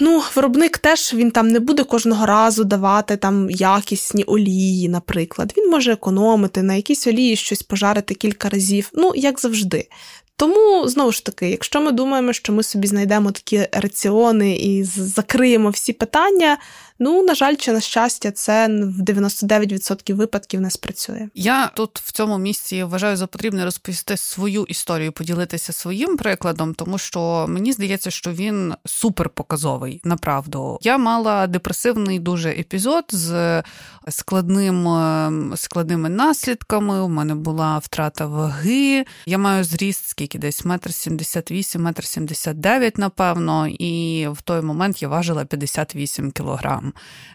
Ну, виробник теж він там не буде кожного разу давати там якісні олії, наприклад. Він може економити на якійсь олії щось пожарити кілька разів, ну як завжди. Тому знову ж таки, якщо ми думаємо, що ми собі знайдемо такі раціони і закриємо всі питання, Ну, на жаль, чи на щастя, це в 99% випадків не спрацює. Я тут в цьому місці вважаю за потрібне розповісти свою історію, поділитися своїм прикладом, тому що мені здається, що він супер показовий. Направду я мала депресивний дуже епізод з складним ем, складними наслідками. У мене була втрата ваги. Я маю зріст скільки десь метр сімдесят вісім, метр сімдесят дев'ять, напевно, і в той момент я важила 58 кілограм.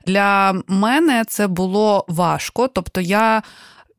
Для мене це було важко, тобто я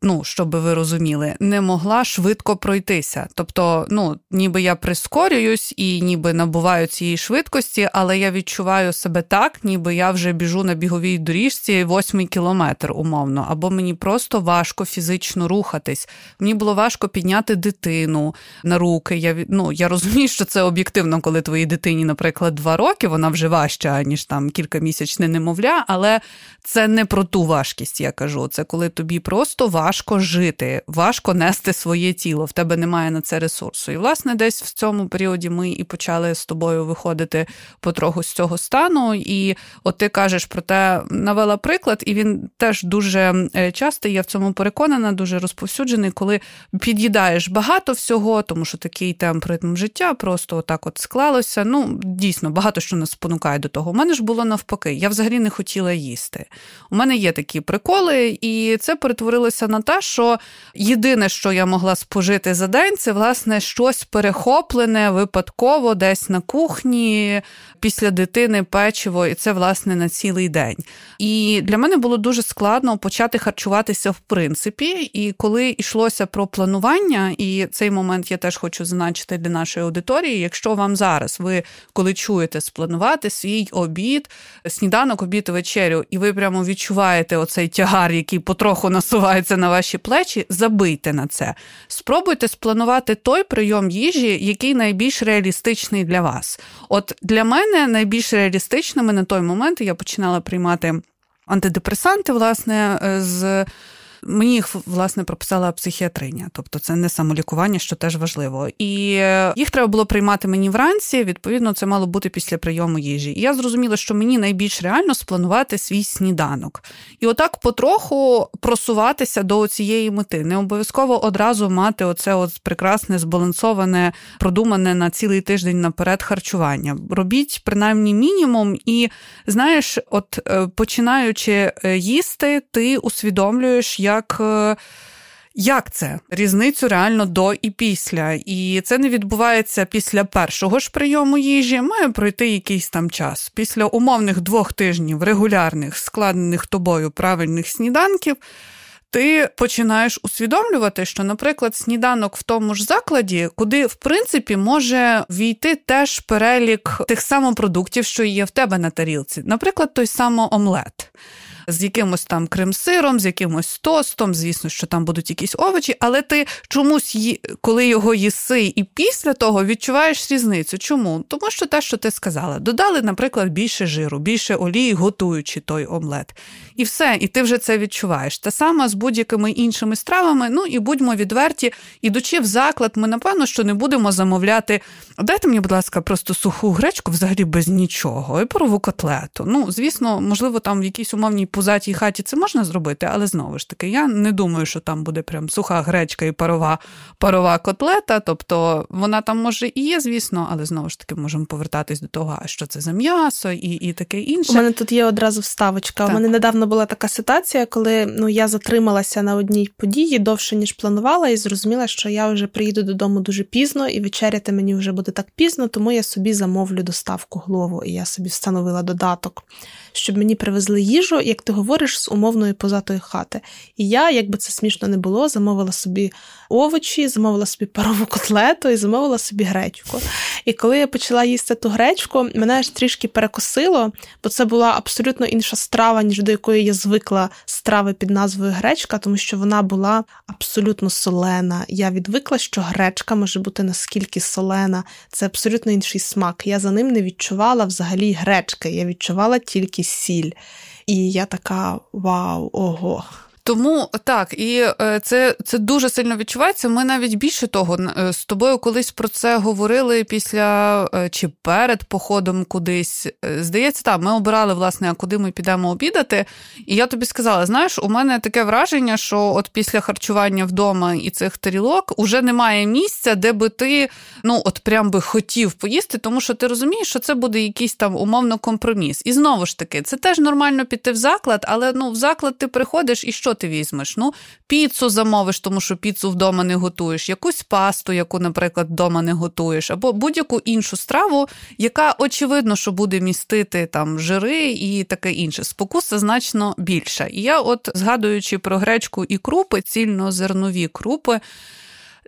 ну, щоб ви розуміли, не могла швидко пройтися. Тобто, ну, ніби я прискорююсь і ніби набуваю цієї швидкості, але я відчуваю себе так, ніби я вже біжу на біговій доріжці восьмий кілометр, умовно, або мені просто важко фізично рухатись. Мені було важко підняти дитину на руки. Я ну, я розумію, що це об'єктивно, коли твоїй дитині, наприклад, два роки, вона вже важча, ніж там кількамісячне немовля, але це не про ту важкість, я кажу. Це коли тобі просто важко важко жити, важко нести своє тіло, в тебе немає на це ресурсу. І, власне, десь в цьому періоді ми і почали з тобою виходити потроху з цього стану. І от ти кажеш про те, навела приклад, і він теж дуже е, частий, я в цьому переконана, дуже розповсюджений, коли під'їдаєш багато всього, тому що такий темп ритм життя просто отак от склалося. Ну, дійсно, багато що нас спонукає до того. У мене ж було навпаки, я взагалі не хотіла їсти. У мене є такі приколи, і це перетворилося на те, що єдине, що я могла спожити за день, це власне щось перехоплене випадково десь на кухні після дитини печиво, і це власне на цілий день. І для мене було дуже складно почати харчуватися в принципі. І коли йшлося про планування, і цей момент я теж хочу зазначити для нашої аудиторії. Якщо вам зараз ви коли чуєте спланувати свій обід, сніданок, обід вечерю, і ви прямо відчуваєте оцей тягар, який потроху насувається на ваші плечі, забийте на це. Спробуйте спланувати той прийом їжі, який найбільш реалістичний для вас. От для мене найбільш реалістичними на той момент я починала приймати антидепресанти, власне, з Мені їх власне прописала психіатриня, тобто це не самолікування, що теж важливо. І е, їх треба було приймати мені вранці. Відповідно, це мало бути після прийому їжі. І я зрозуміла, що мені найбільш реально спланувати свій сніданок. І отак потроху просуватися до цієї мети. Не обов'язково одразу мати оце от прекрасне, збалансоване, продумане на цілий тиждень наперед харчування. Робіть принаймні мінімум, і знаєш, от е, починаючи е, їсти, ти усвідомлюєш, як як. Е, як це різницю реально до і після? І це не відбувається після першого ж прийому їжі, має пройти якийсь там час. Pісля умовних двох тижнів регулярних, складених тобою правильних сніданків, ти починаєш усвідомлювати, що, наприклад, сніданок в тому ж закладі, куди в принципі може війти теж перелік тих самопродуктів, що є в тебе на тарілці, наприклад, той самий омлет з якимось там крем-сиром, з якимось тостом, звісно, що там будуть якісь овочі, але ти чомусь, коли його їси, і після того відчуваєш різницю. Чому? Тому що те, що ти сказала, додали, наприклад, більше жиру, більше олії, готуючи той омлет. І все, і ти вже це відчуваєш. Те саме з будь-якими іншими стравами. Ну і будьмо відверті, ідучи в заклад, ми напевно що не будемо замовляти. Дайте мені, будь ласка, просто суху гречку взагалі без нічого, і парову котлету. Ну, звісно, можливо, там в якійсь умовній пузатій хаті це можна зробити, але знову ж таки, я не думаю, що там буде прям суха гречка і парова парова котлета. Тобто вона там може і є, звісно, але знову ж таки можемо повертатись до того, а що це за м'ясо і і таке інше. У мене тут є одразу вставочка. Так. У мене недавно була така ситуація, коли ну я затрималася на одній події довше ніж планувала, і зрозуміла, що я вже приїду додому дуже пізно, і вечеряти мені вже буде так пізно, тому я собі замовлю доставку голову, і я собі встановила додаток щоб мені привезли їжу, як ти говориш, з умовної позатої хати. І я, якби це смішно не було, замовила собі овочі, замовила собі парову котлету і замовила собі гречку. І коли я почала їсти ту гречку, мене аж трішки перекосило, бо це була абсолютно інша страва, ніж до якої я звикла страви під назвою гречка, тому що вона була абсолютно солена. Я відвикла, що гречка може бути наскільки солена. Це абсолютно інший смак. Я за ним не відчувала взагалі гречки, я відчувала тільки сіль. І я така вау, ого. Тому так, і е, це це дуже сильно відчувається. Ми навіть більше того е, з тобою колись про це говорили після е, чи перед походом кудись. Здається, так, ми обирали, власне, а куди ми підемо обідати. І я тобі сказала: знаєш, у мене таке враження, що от після харчування вдома і цих тарілок уже немає місця, де би ти ну от прям би хотів поїсти, тому що ти розумієш, що це буде якийсь там умовно компроміс. І знову ж таки, це теж нормально піти в заклад, але ну в заклад ти приходиш і що? Ти візьмеш? Ну, піцу замовиш, тому що піцу вдома не готуєш, якусь пасту, яку, наприклад, вдома не готуєш, або будь-яку іншу страву, яка очевидно, що буде містити там жири і таке інше. Спокуса значно більша. І я, от згадуючи про гречку і крупи, цільнозернові крупи.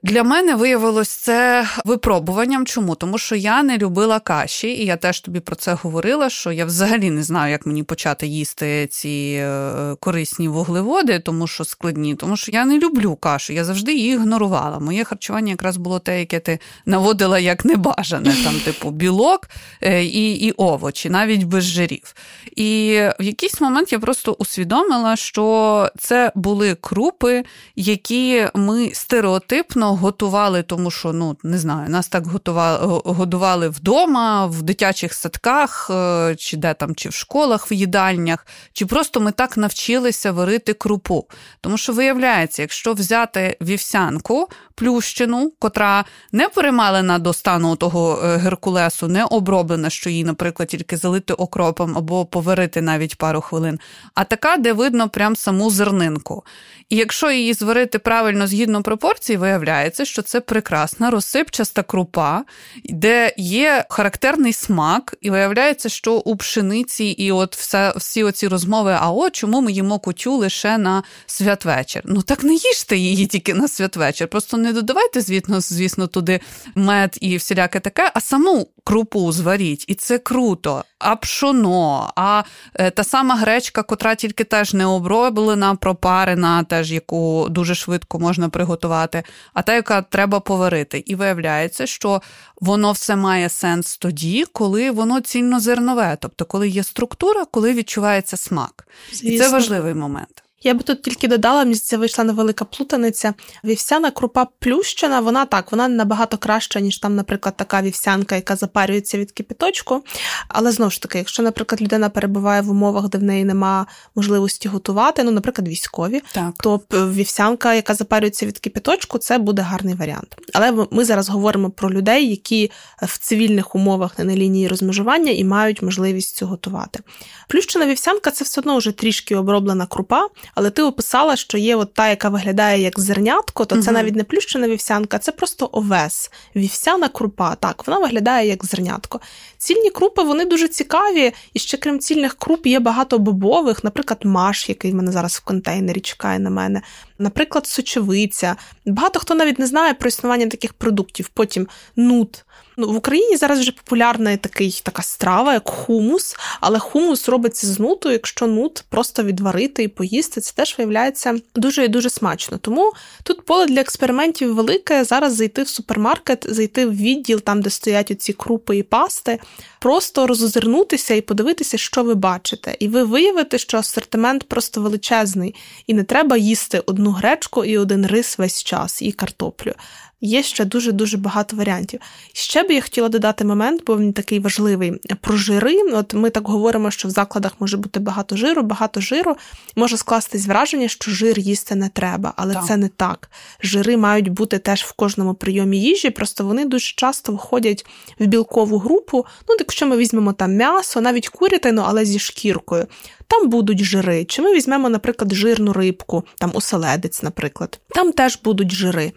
Для мене виявилось це випробуванням. Чому? Тому що я не любила каші, і я теж тобі про це говорила. Що я взагалі не знаю, як мені почати їсти ці е, корисні вуглеводи, тому що складні, тому що я не люблю кашу. Я завжди її ігнорувала. Моє харчування якраз було те, яке ти наводила як небажане, там, типу, білок е, і, і овочі, навіть без жирів. І в якийсь момент я просто усвідомила, що це були крупи, які ми стереотипно готували, тому що ну не знаю, нас так готували годували вдома, в дитячих садках, е, чи де там, чи в школах, в їдальнях, чи просто ми так навчилися варити крупу. Тому що виявляється, якщо взяти вівсянку плющину, котра не перемалена до стану того е, геркулесу, не оброблена, що її, наприклад, тільки залити окропом або поварити навіть пару хвилин, а така, де видно прям саму зернинку. І якщо її зварити правильно згідно пропорцій, виявляється, що це прекрасна розсипчаста крупа, де є характерний смак, і виявляється, що у пшениці і от все, всі оці розмови, а от чому ми їмо кутю лише на святвечір. Ну так не їжте її тільки на святвечір. Просто не додавайте, звісно, звісно, туди мед і всіляке таке, а саму крупу зваріть, і це круто. А пшоно, а е, та сама гречка, котра тільки теж не оброблена, пропарена, теж яку дуже швидко можна приготувати, а та, яка треба поварити. І виявляється, що воно все має сенс тоді, коли воно цільнозернове, тобто коли є структура, коли відчувається смак. Звісно. І це важливий момент. Я би тут тільки додала, мені це вийшла невелика плутаниця. Вівсяна крупа плющена, вона так, вона набагато краща, ніж там, наприклад, така вівсянка, яка запарюється від кипіточку. Але знову ж таки, якщо, наприклад, людина перебуває в умовах, де в неї нема можливості готувати, ну, наприклад, військові, так. то вівсянка, яка запарюється від кипіточку, це буде гарний варіант. Але ми зараз говоримо про людей, які в цивільних умовах не на лінії розмежування і мають можливість цю готувати. Плющена вівсянка це все одно вже трішки оброблена крупа. Але ти описала, що є от та, яка виглядає як зернятко, то це угу. навіть не плющена вівсянка, це просто овес. Вівсяна крупа. Так, вона виглядає як зернятко. Цільні крупи вони дуже цікаві, і ще крім цільних круп є багато бобових, наприклад, маш, який в мене зараз в контейнері чекає на мене, наприклад, сочевиця. Багато хто навіть не знає про існування таких продуктів. Потім нут. Ну, В Україні зараз вже популярна такий, така страва, як хумус, але хумус робиться з нуту, якщо нут просто відварити і поїсти, це теж виявляється дуже і дуже смачно. Тому тут поле для експериментів велике. Зараз зайти в супермаркет, зайти в відділ, там, де стоять оці крупи і пасти, просто розозирнутися і подивитися, що ви бачите. І ви виявите, що асортимент просто величезний, і не треба їсти одну гречку і один рис весь час, і картоплю є ще дуже-дуже багато варіантів. Ще би я хотіла додати момент, бо він такий важливий про жири. От ми так говоримо, що в закладах може бути багато жиру, багато жиру. Може скластись враження, що жир їсти не треба, але так. це не так. Жири мають бути теж в кожному прийомі їжі, просто вони дуже часто входять в білкову групу. Ну, якщо ми візьмемо там м'ясо, навіть курятину, але зі шкіркою там будуть жири. Чи ми візьмемо, наприклад, жирну рибку, там оселедець, наприклад, там теж будуть жири.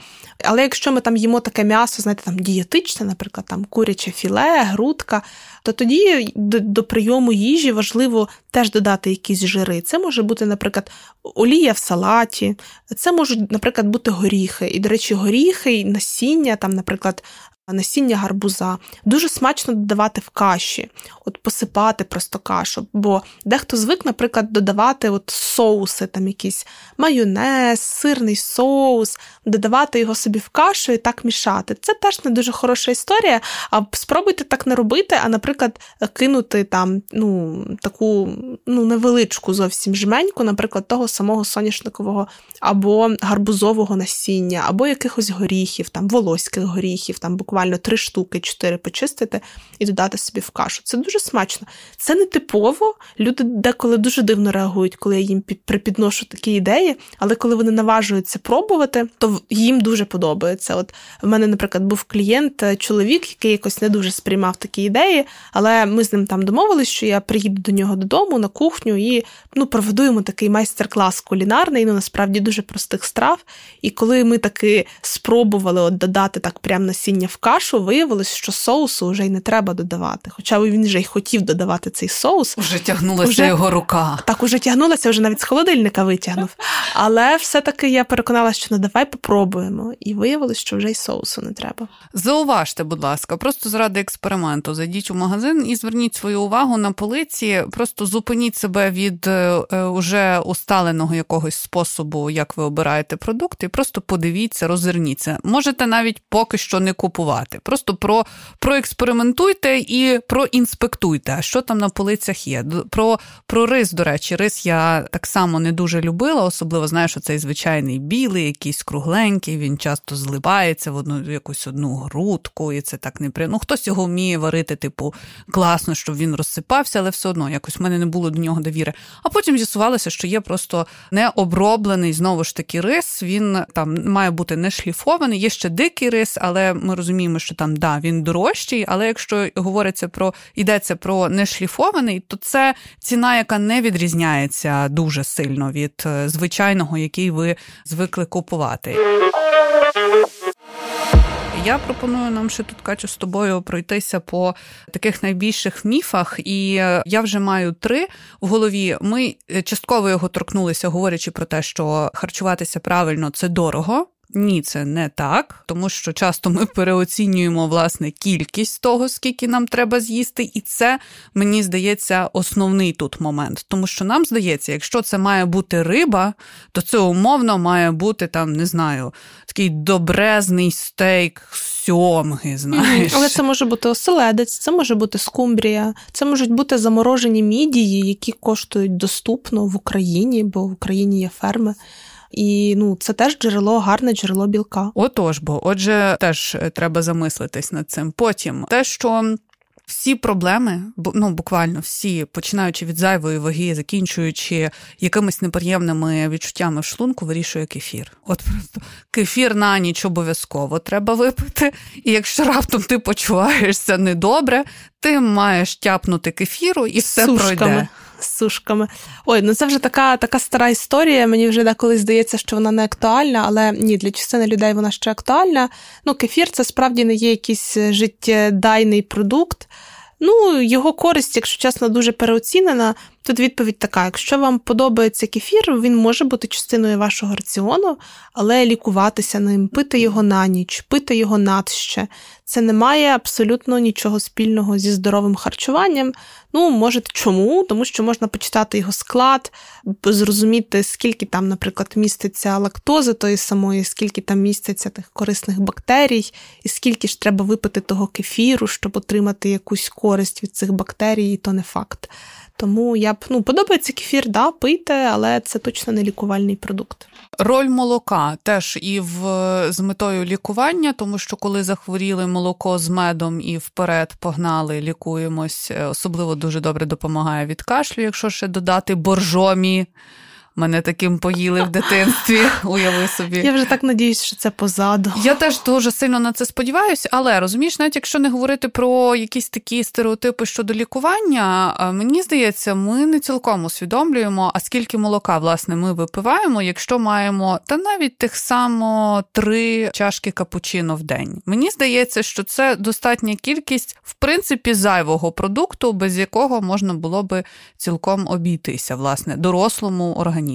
Але якщо ми там їмо таке м'ясо, знаєте, там дієтичне, наприклад, там куряче філе, грудка, то тоді до, до прийому їжі важливо теж додати якісь жири. Це може бути, наприклад, олія в салаті, це можуть, наприклад, бути горіхи. І, до речі, горіхи, насіння, там, наприклад, насіння гарбуза. Дуже смачно додавати в каші, от посипати просто кашу. Бо дехто звик, наприклад, додавати от соуси, там якийсь майонез, сирний соус, додавати його собі в кашу і так мішати. Це теж не дуже хороша історія. А спробуйте так не робити, а, наприклад, кинути там ну, таку ну, невеличку зовсім жменьку, наприклад, того самого соняшникового або гарбузового насіння, або якихось горіхів, там волоських горіхів, там буквально буквально три штуки, чотири почистити і додати собі в кашу. Це дуже смачно. Це не типово. Люди деколи дуже дивно реагують, коли я їм припідношу такі ідеї, але коли вони наважуються пробувати, то їм дуже подобається. От в мене, наприклад, був клієнт, е, чоловік, який якось не дуже сприймав такі ідеї, але ми з ним там домовились, що я приїду до нього додому на кухню і ну, проведу йому такий майстер-клас кулінарний, ну насправді дуже простих страв. І коли ми таки спробували от додати так прям насіння в кашу, виявилось, що соусу вже й не треба додавати. Хоча він вже й хотів додавати цей соус. Уже тягнулася уже, його рука. Так, уже тягнулася, вже навіть з холодильника витягнув. Але все-таки я переконалася, що ну давай попробуємо. І виявилось, що вже й соусу не треба. Зауважте, будь ласка, просто заради експерименту. Зайдіть у магазин і зверніть свою увагу на полиці, просто зупиніть себе від е, е, уже усталеного якогось способу, як ви обираєте продукти, і просто подивіться, розверніться. Можете навіть поки що не купувати працювати. Просто про, проекспериментуйте і проінспектуйте, що там на полицях є. Про про рис, до речі, рис я так само не дуже любила, особливо знаю, що цей звичайний білий, якийсь кругленький, він часто зливається в одну якусь одну грудку, і це так не при... Ну, Хтось його вміє варити, типу, класно, щоб він розсипався, але все одно якось в мене не було до нього довіри. А потім з'ясувалося, що є просто необроблений знову ж таки рис. Він там має бути не шліфований, є ще дикий рис, але ми розуміємо розуміємо, що там да, він дорожчий, але якщо говориться про йдеться про нешліфований, то це ціна, яка не відрізняється дуже сильно від е, звичайного, який ви звикли купувати. Я пропоную нам ще тут Катю, з тобою пройтися по таких найбільших міфах, і е, я вже маю три в голові. Ми е, частково його торкнулися, говорячи про те, що харчуватися правильно це дорого. Ні, це не так, тому що часто ми переоцінюємо власне кількість того, скільки нам треба з'їсти, і це мені здається основний тут момент. Тому що нам здається, якщо це має бути риба, то це умовно має бути там, не знаю, такий добрезний стейк сьомги. знаєш. Але це може бути оселедець, це може бути скумбрія, це можуть бути заморожені мідії, які коштують доступно в Україні, бо в Україні є ферми. І ну це теж джерело, гарне джерело білка. Отож, бо отже, теж е, треба замислитись над цим. Потім те, що. Всі проблеми, ну буквально всі, починаючи від зайвої ваги, закінчуючи якимись неприємними відчуттями в шлунку, вирішує кефір. От просто кефір на ніч обов'язково треба випити. І якщо раптом ти почуваєшся недобре, ти маєш тяпнути кефіру і все Сушками. пройде з сушками. Ой, ну це вже така така стара історія. Мені вже деколи здається, що вона не актуальна, але ні, для частини людей вона ще актуальна. Ну, кефір це справді не є якийсь життєдайний продукт. Ну, його користь, якщо чесно, дуже переоцінена. Тут відповідь така: якщо вам подобається кефір, він може бути частиною вашого раціону, але лікуватися ним, пити його на ніч, пити його надще. Це не має абсолютно нічого спільного зі здоровим харчуванням. Ну, може, чому? Тому що можна почитати його склад, зрозуміти, скільки там, наприклад, міститься лактози тої самої, скільки там міститься тих корисних бактерій, і скільки ж треба випити того кефіру, щоб отримати якусь користь від цих бактерій, і то не факт. Тому я б ну подобається кефір, да, пийте, але це точно не лікувальний продукт. Роль молока теж і в з метою лікування, тому що коли захворіли молоко з медом і вперед погнали, лікуємось, е, особливо дуже добре допомагає від кашлю, якщо ще додати боржомі Мене таким поїли в дитинстві. Уяви собі. Я вже так надіюсь, що це позаду. Я теж дуже сильно на це сподіваюся, але розумієш, навіть якщо не говорити про якісь такі стереотипи щодо лікування, мені здається, ми не цілком усвідомлюємо, а скільки молока власне ми випиваємо, якщо маємо та навіть тих само три чашки капучино в день. Мені здається, що це достатня кількість в принципі зайвого продукту, без якого можна було би цілком обійтися, власне, дорослому організму.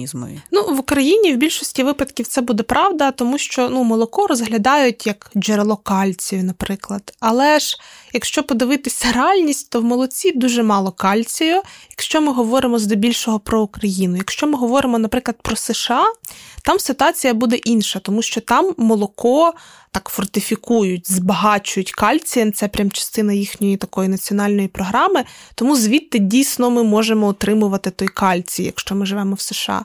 Ну в Україні в більшості випадків це буде правда, тому що ну молоко розглядають як джерело кальцію, наприклад. Але ж якщо подивитися реальність, то в молоці дуже мало кальцію. Якщо ми говоримо здебільшого про Україну, якщо ми говоримо, наприклад, про США, там ситуація буде інша, тому що там молоко так фортифікують, збагачують кальцієм. Це прям частина їхньої такої національної програми. Тому звідти дійсно ми можемо отримувати той кальцій, якщо ми живемо в США.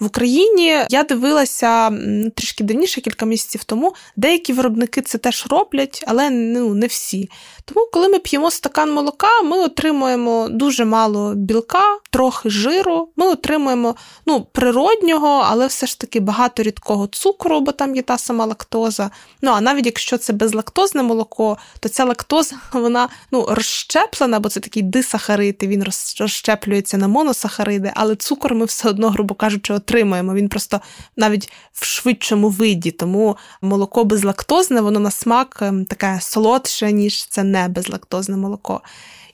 В Україні я дивилася трішки давніше, кілька місяців тому. Деякі виробники це теж роблять, але ну, не всі. Тому, коли ми п'ємо стакан молока, ми отримуємо дуже мало білка, трохи жиру. Ми отримуємо ну, природнього, але все ж таки багато рідкого цукру, бо там є та сама лактоза. Ну а навіть якщо це безлактозне молоко, то ця лактоза вона ну, розщеплена, бо це такий дисахарид, і він розщеплюється на моносахариди, але цукор ми все одно, грубо кажучи, отримуємо. Він просто навіть в швидшому виді. Тому молоко безлактозне, воно на смак ем, таке солодше, ніж це не безлактозне молоко.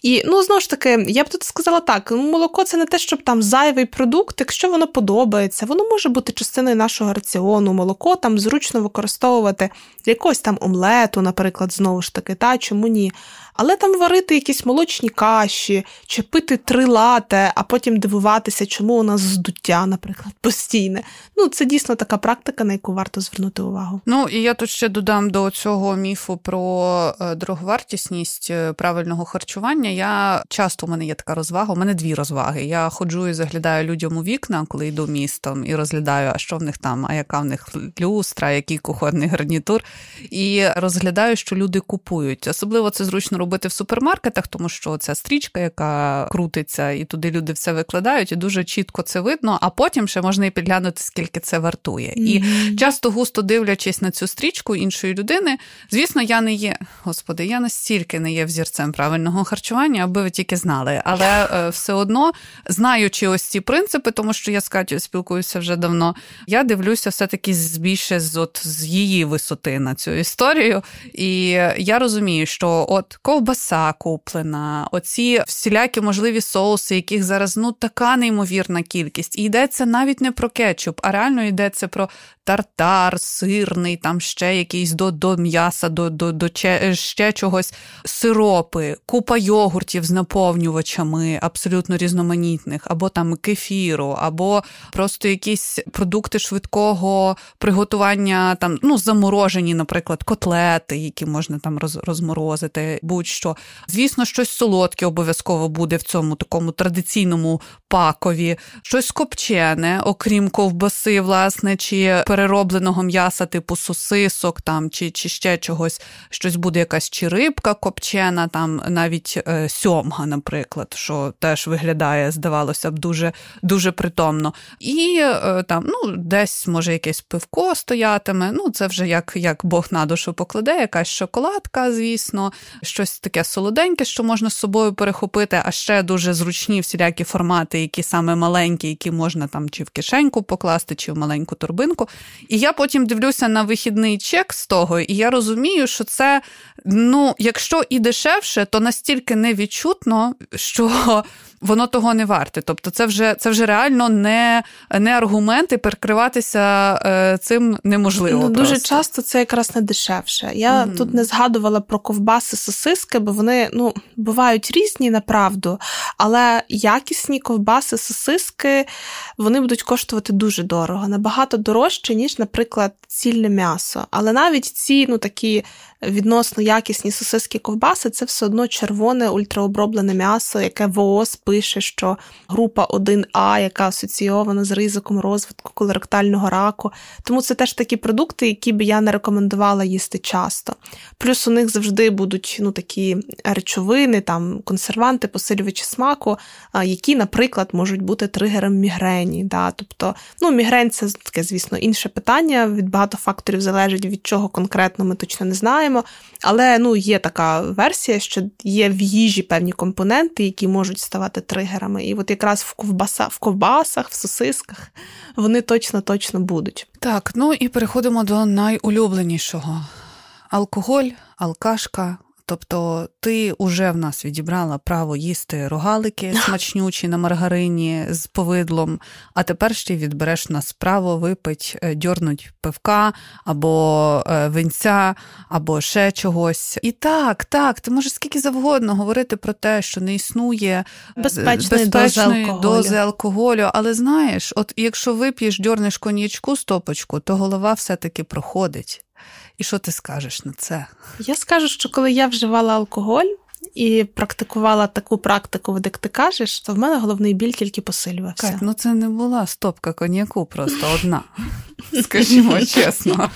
І ну знову ж таки, я б тут сказала так: молоко це не те, щоб там зайвий продукт, якщо воно подобається, воно може бути частиною нашого раціону. Молоко там зручно використовувати для якогось там омлету, наприклад, знову ж таки, та чому ні? Але там варити якісь молочні каші, чи пити три лате, а потім дивуватися, чому у нас здуття, наприклад, постійне. Ну, це дійсно така практика, на яку варто звернути увагу. Ну і я тут ще додам до цього міфу про е, дороговартісність е, правильного харчування. Я часто у мене є така розвага. У мене дві розваги. Я ходжу і заглядаю людям у вікна, коли йду містом, і розглядаю, а що в них там, а яка в них люстра, який кухонний гарнітур. І розглядаю, що люди купують. Особливо це зручно робити в супермаркетах, тому що ця стрічка, яка крутиться, і туди люди все викладають, і дуже чітко це видно. А потім ще можна і підглянути, скільки це вартує. Mm-hmm. І часто густо дивлячись на цю стрічку іншої людини, звісно, я не є, господи, я настільки не є взірцем правильного харчування, аби ви тільки знали. Але е, все одно, знаючи ось ці принципи, тому що я з Катю спілкуюся вже давно, я дивлюся все-таки більше з от з її висоти на цю історію. І я розумію, що от ковбаса куплена, оці всілякі можливі соуси, яких зараз ну така неймовірна кількість. І йдеться навіть не про кетчуп, а реально йдеться про тартар, сирний, там ще якийсь до до м'яса, до до, до ще чогось, сиропи, купа йогуртів з наповнювачами, абсолютно різноманітних, або там кефіру, або просто якісь продукти швидкого приготування, там ну заморожені, наприклад, котлети, які можна там роз, розморозити, будь-що. Звісно, щось солодке обов'язково буде в цьому такому традиційному пакові, щось копчене, окрім ковбаси, власне, чи переробленого м'яса, типу сосисок там чи чи ще чогось, щось буде якась чи рибка копчена, там навіть е, сьомга, наприклад, що теж виглядає, здавалося б, дуже дуже притомно. І е, там ну, десь може якесь пивко стоятиме. Ну, це вже як як Бог на душу покладе, якась шоколадка, звісно, щось таке солоденьке, що можна з собою перехопити, а ще дуже зручні всілякі формати, які саме маленькі, які можна там чи в кишеньку покласти, чи в маленьку торбинку. І я потім дивлюся на вихідний чек з того, і я розумію, що це, ну, якщо і дешевше, то настільки невідчутно, що воно того не варте. Тобто, це вже це вже реально не не аргументи, перекриватися е, цим неможливо. Ну, Дуже часто це якраз не дешевше. Я mm. тут не згадувала про ковбаси, сосиски, бо вони ну, бувають різні направду, але якісні ковбаси, сосиски вони будуть коштувати дуже дорого, набагато дорожче, ніж, наприклад, цільне м'ясо. Але навіть ці ну, такі відносно якісні сосиски ковбаси це все одно червоне ультраоброблене м'ясо, яке ВООЗ пише, що група 1А, яка асоційована з ризиком розвитку колоректального раку. Тому це теж такі продукти, які би я не рекомендувала їсти часто. Плюс у них завжди будуть ну, такі речовини, там консерванти, посилювачі смаку, які, наприклад, можуть бути тригером мігрені. Да? Тобто, ну, мігрень це таке, звісно, інше питання. Від багато факторів залежить, від чого конкретно ми точно не знаємо. Але ну, є така версія, що є в їжі певні компоненти, які можуть ставати тригерами. І от якраз в ковбаса, в ковбасах, в сосисках вони точно точно будуть. Так, ну і переходимо до найулюбленішого: алкоголь, алкашка, Тобто ти вже в нас відібрала право їсти рогалики смачнючі на маргарині з повидлом, а тепер ще відбереш нас право випить, е, дьорнуть пивка або е, винця, або ще чогось. І так, так, ти можеш скільки завгодно говорити про те, що не існує безпечної, безпечної дози, алкоголю. дози алкоголю. Але знаєш, от якщо вип'єш дьорнеш коньячку стопочку, то голова все-таки проходить. І що ти скажеш на це? Я скажу, що коли я вживала алкоголь і практикувала таку практику, як ти кажеш, то в мене головний біль тільки посилювався. Так, ну це не була стопка коньяку, просто одна. Скажімо чесно.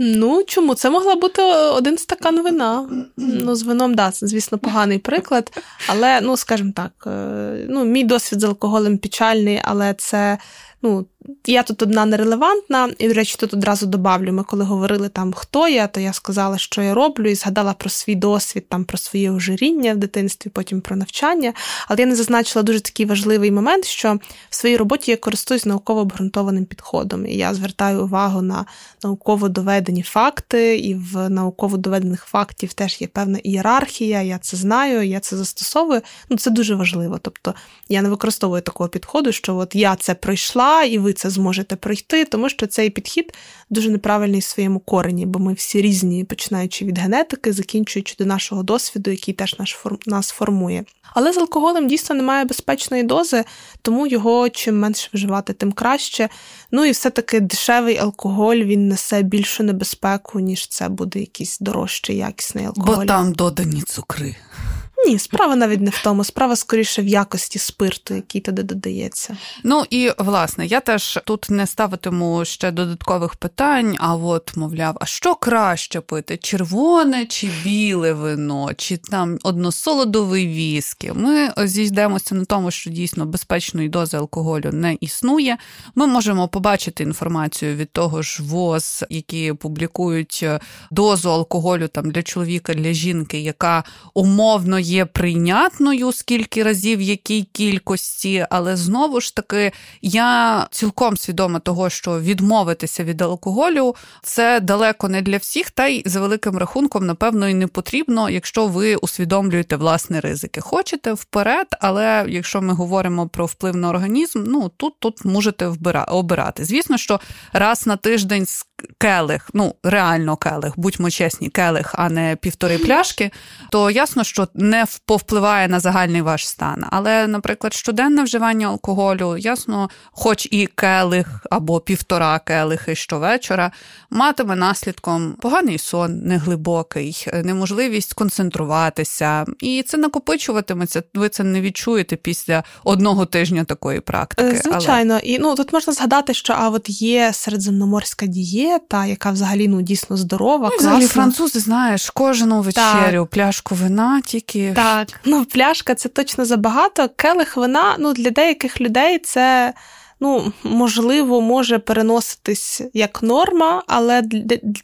Ну, чому? Це могла бути один стакан вина. Ну, з вином, да, це, звісно, поганий приклад. Але, ну, скажімо так, е, ну, мій досвід з алкоголем печальний, але це ну, я тут одна нерелевантна, і, до речі, тут одразу добавлю, ми коли говорили там, хто я, то я сказала, що я роблю, і згадала про свій досвід, там, про своє ожиріння в дитинстві, потім про навчання. Але я не зазначила дуже такий важливий момент, що в своїй роботі я користуюсь науково обґрунтованим підходом. І я звертаю увагу на науково доведені факти, і в науково доведених фактів теж є певна ієрархія, я це знаю, я це застосовую. Ну, Це дуже важливо. Тобто я не використовую такого підходу, що от я це пройшла, і ви це зможете пройти, тому що цей підхід дуже неправильний в своєму корені, бо ми всі різні, починаючи від генетики, закінчуючи до нашого досвіду, який теж наш нас формує. Але з алкоголем дійсно немає безпечної дози, тому його чим менше вживати, тим краще. Ну і все-таки дешевий алкоголь він несе більшу небезпеку, ніж це буде якийсь дорожчий, якісний алкоголь. Бо там додані цукри. Ні, справа навіть не в тому, справа скоріше в якості спирту, який туди додається. Ну і власне, я теж тут не ставитиму ще додаткових питань. А от, мовляв, а що краще пити? Червоне чи біле вино, чи там односолодовий віскі? Ми зійдемося на тому, що дійсно безпечної дози алкоголю не існує. Ми можемо побачити інформацію від того ж ВОЗ, які публікують дозу алкоголю там для чоловіка, для жінки, яка умовно є прийнятною, скільки разів, якій кількості, але знову ж таки я цілком свідома того, що відмовитися від алкоголю це далеко не для всіх, та й за великим рахунком, напевно, і не потрібно, якщо ви усвідомлюєте власні ризики. Хочете вперед, але якщо ми говоримо про вплив на організм, ну тут тут можете обирати. Звісно, що раз на тиждень келих, ну реально келих, будьмо чесні, келих, а не півтори пляшки, то ясно, що не повпливає на загальний ваш стан. Але, наприклад, щоденне вживання алкоголю, ясно, хоч і келих або півтора келихи щовечора, матиме наслідком поганий сон, неглибокий, неможливість концентруватися, і це накопичуватиметься. Ви це не відчуєте після одного тижня такої практики. Е, звичайно, Але... і ну тут можна згадати, що а от є середземноморська дієта, яка взагалі ну дійсно здорова. Ну, взагалі французи знаєш, кожну вечерю так. пляшку вина тільки. Так, ну пляшка це точно забагато. Келих вина ну для деяких людей це ну, можливо, може переноситись як норма, але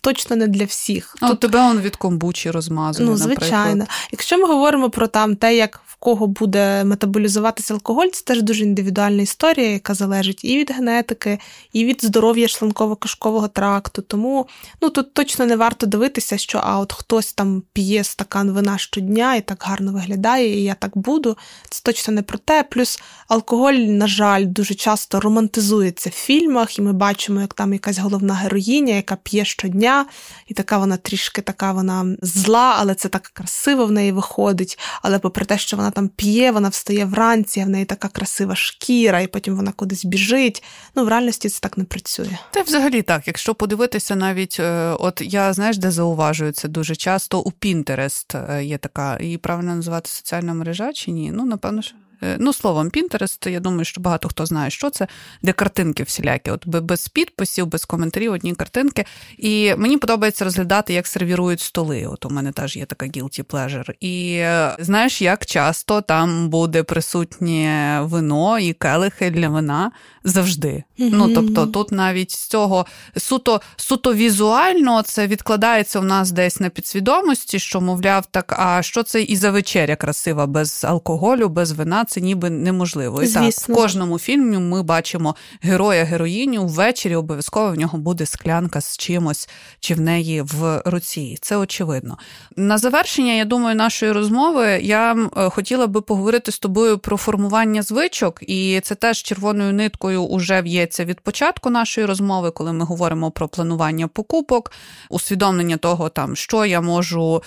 точно не для всіх. Ну, Тут тебе он від комбучі розмазує. Ну, звичайно. Наприклад. Якщо ми говоримо про там те, як в кого буде метаболізуватися алкоголь, це теж дуже індивідуальна історія, яка залежить і від генетики, і від здоров'я шлунково-кишкового тракту. Тому ну, тут точно не варто дивитися, що а от хтось там п'є стакан вина щодня і так гарно виглядає, і я так буду. Це точно не про те. Плюс алкоголь, на жаль, дуже часто романтизується в фільмах, і ми бачимо, як там якась головна героїня, яка п'є щодня, і така вона трішки така вона зла, але це так красиво в неї виходить. Але попри те, що вона там п'є, вона встає вранці, а в неї така красива шкіра, і потім вона кудись біжить. Ну, в реальності це так не працює. Та взагалі так, якщо подивитися, навіть е, от я знаєш, де зауважую це дуже часто у е, є така, її правильно називати соціальна мережа чи ні? Ну, напевно, що. Е, ну, словом, Pinterest, я думаю, що багато хто знає, що це, де картинки всілякі, от без підписів, без коментарів, одні картинки. І мені подобається розглядати, як сервірують столи. От у мене теж є така guilty pleasure. І е, знаєш, як часто там буде присутнє вино і келихи для вина завжди. Mm-hmm. Ну, тобто, тут навіть з цього суто суто візуально це відкладається у нас десь на підсвідомості, що, мовляв, так, а що це і за вечеря красива без алкоголю, без вина, це ніби неможливо. І так, в кожному фільмі ми бачимо героя, героїню ввечері обов'язково в нього буде склянка з чимось, чи в неї в руці. Це очевидно. На завершення, я думаю, нашої розмови я е, хотіла би поговорити з тобою про формування звичок, і це теж червоною ниткою уже в'ється від початку нашої розмови, коли ми говоримо про планування покупок, усвідомлення того, там що я можу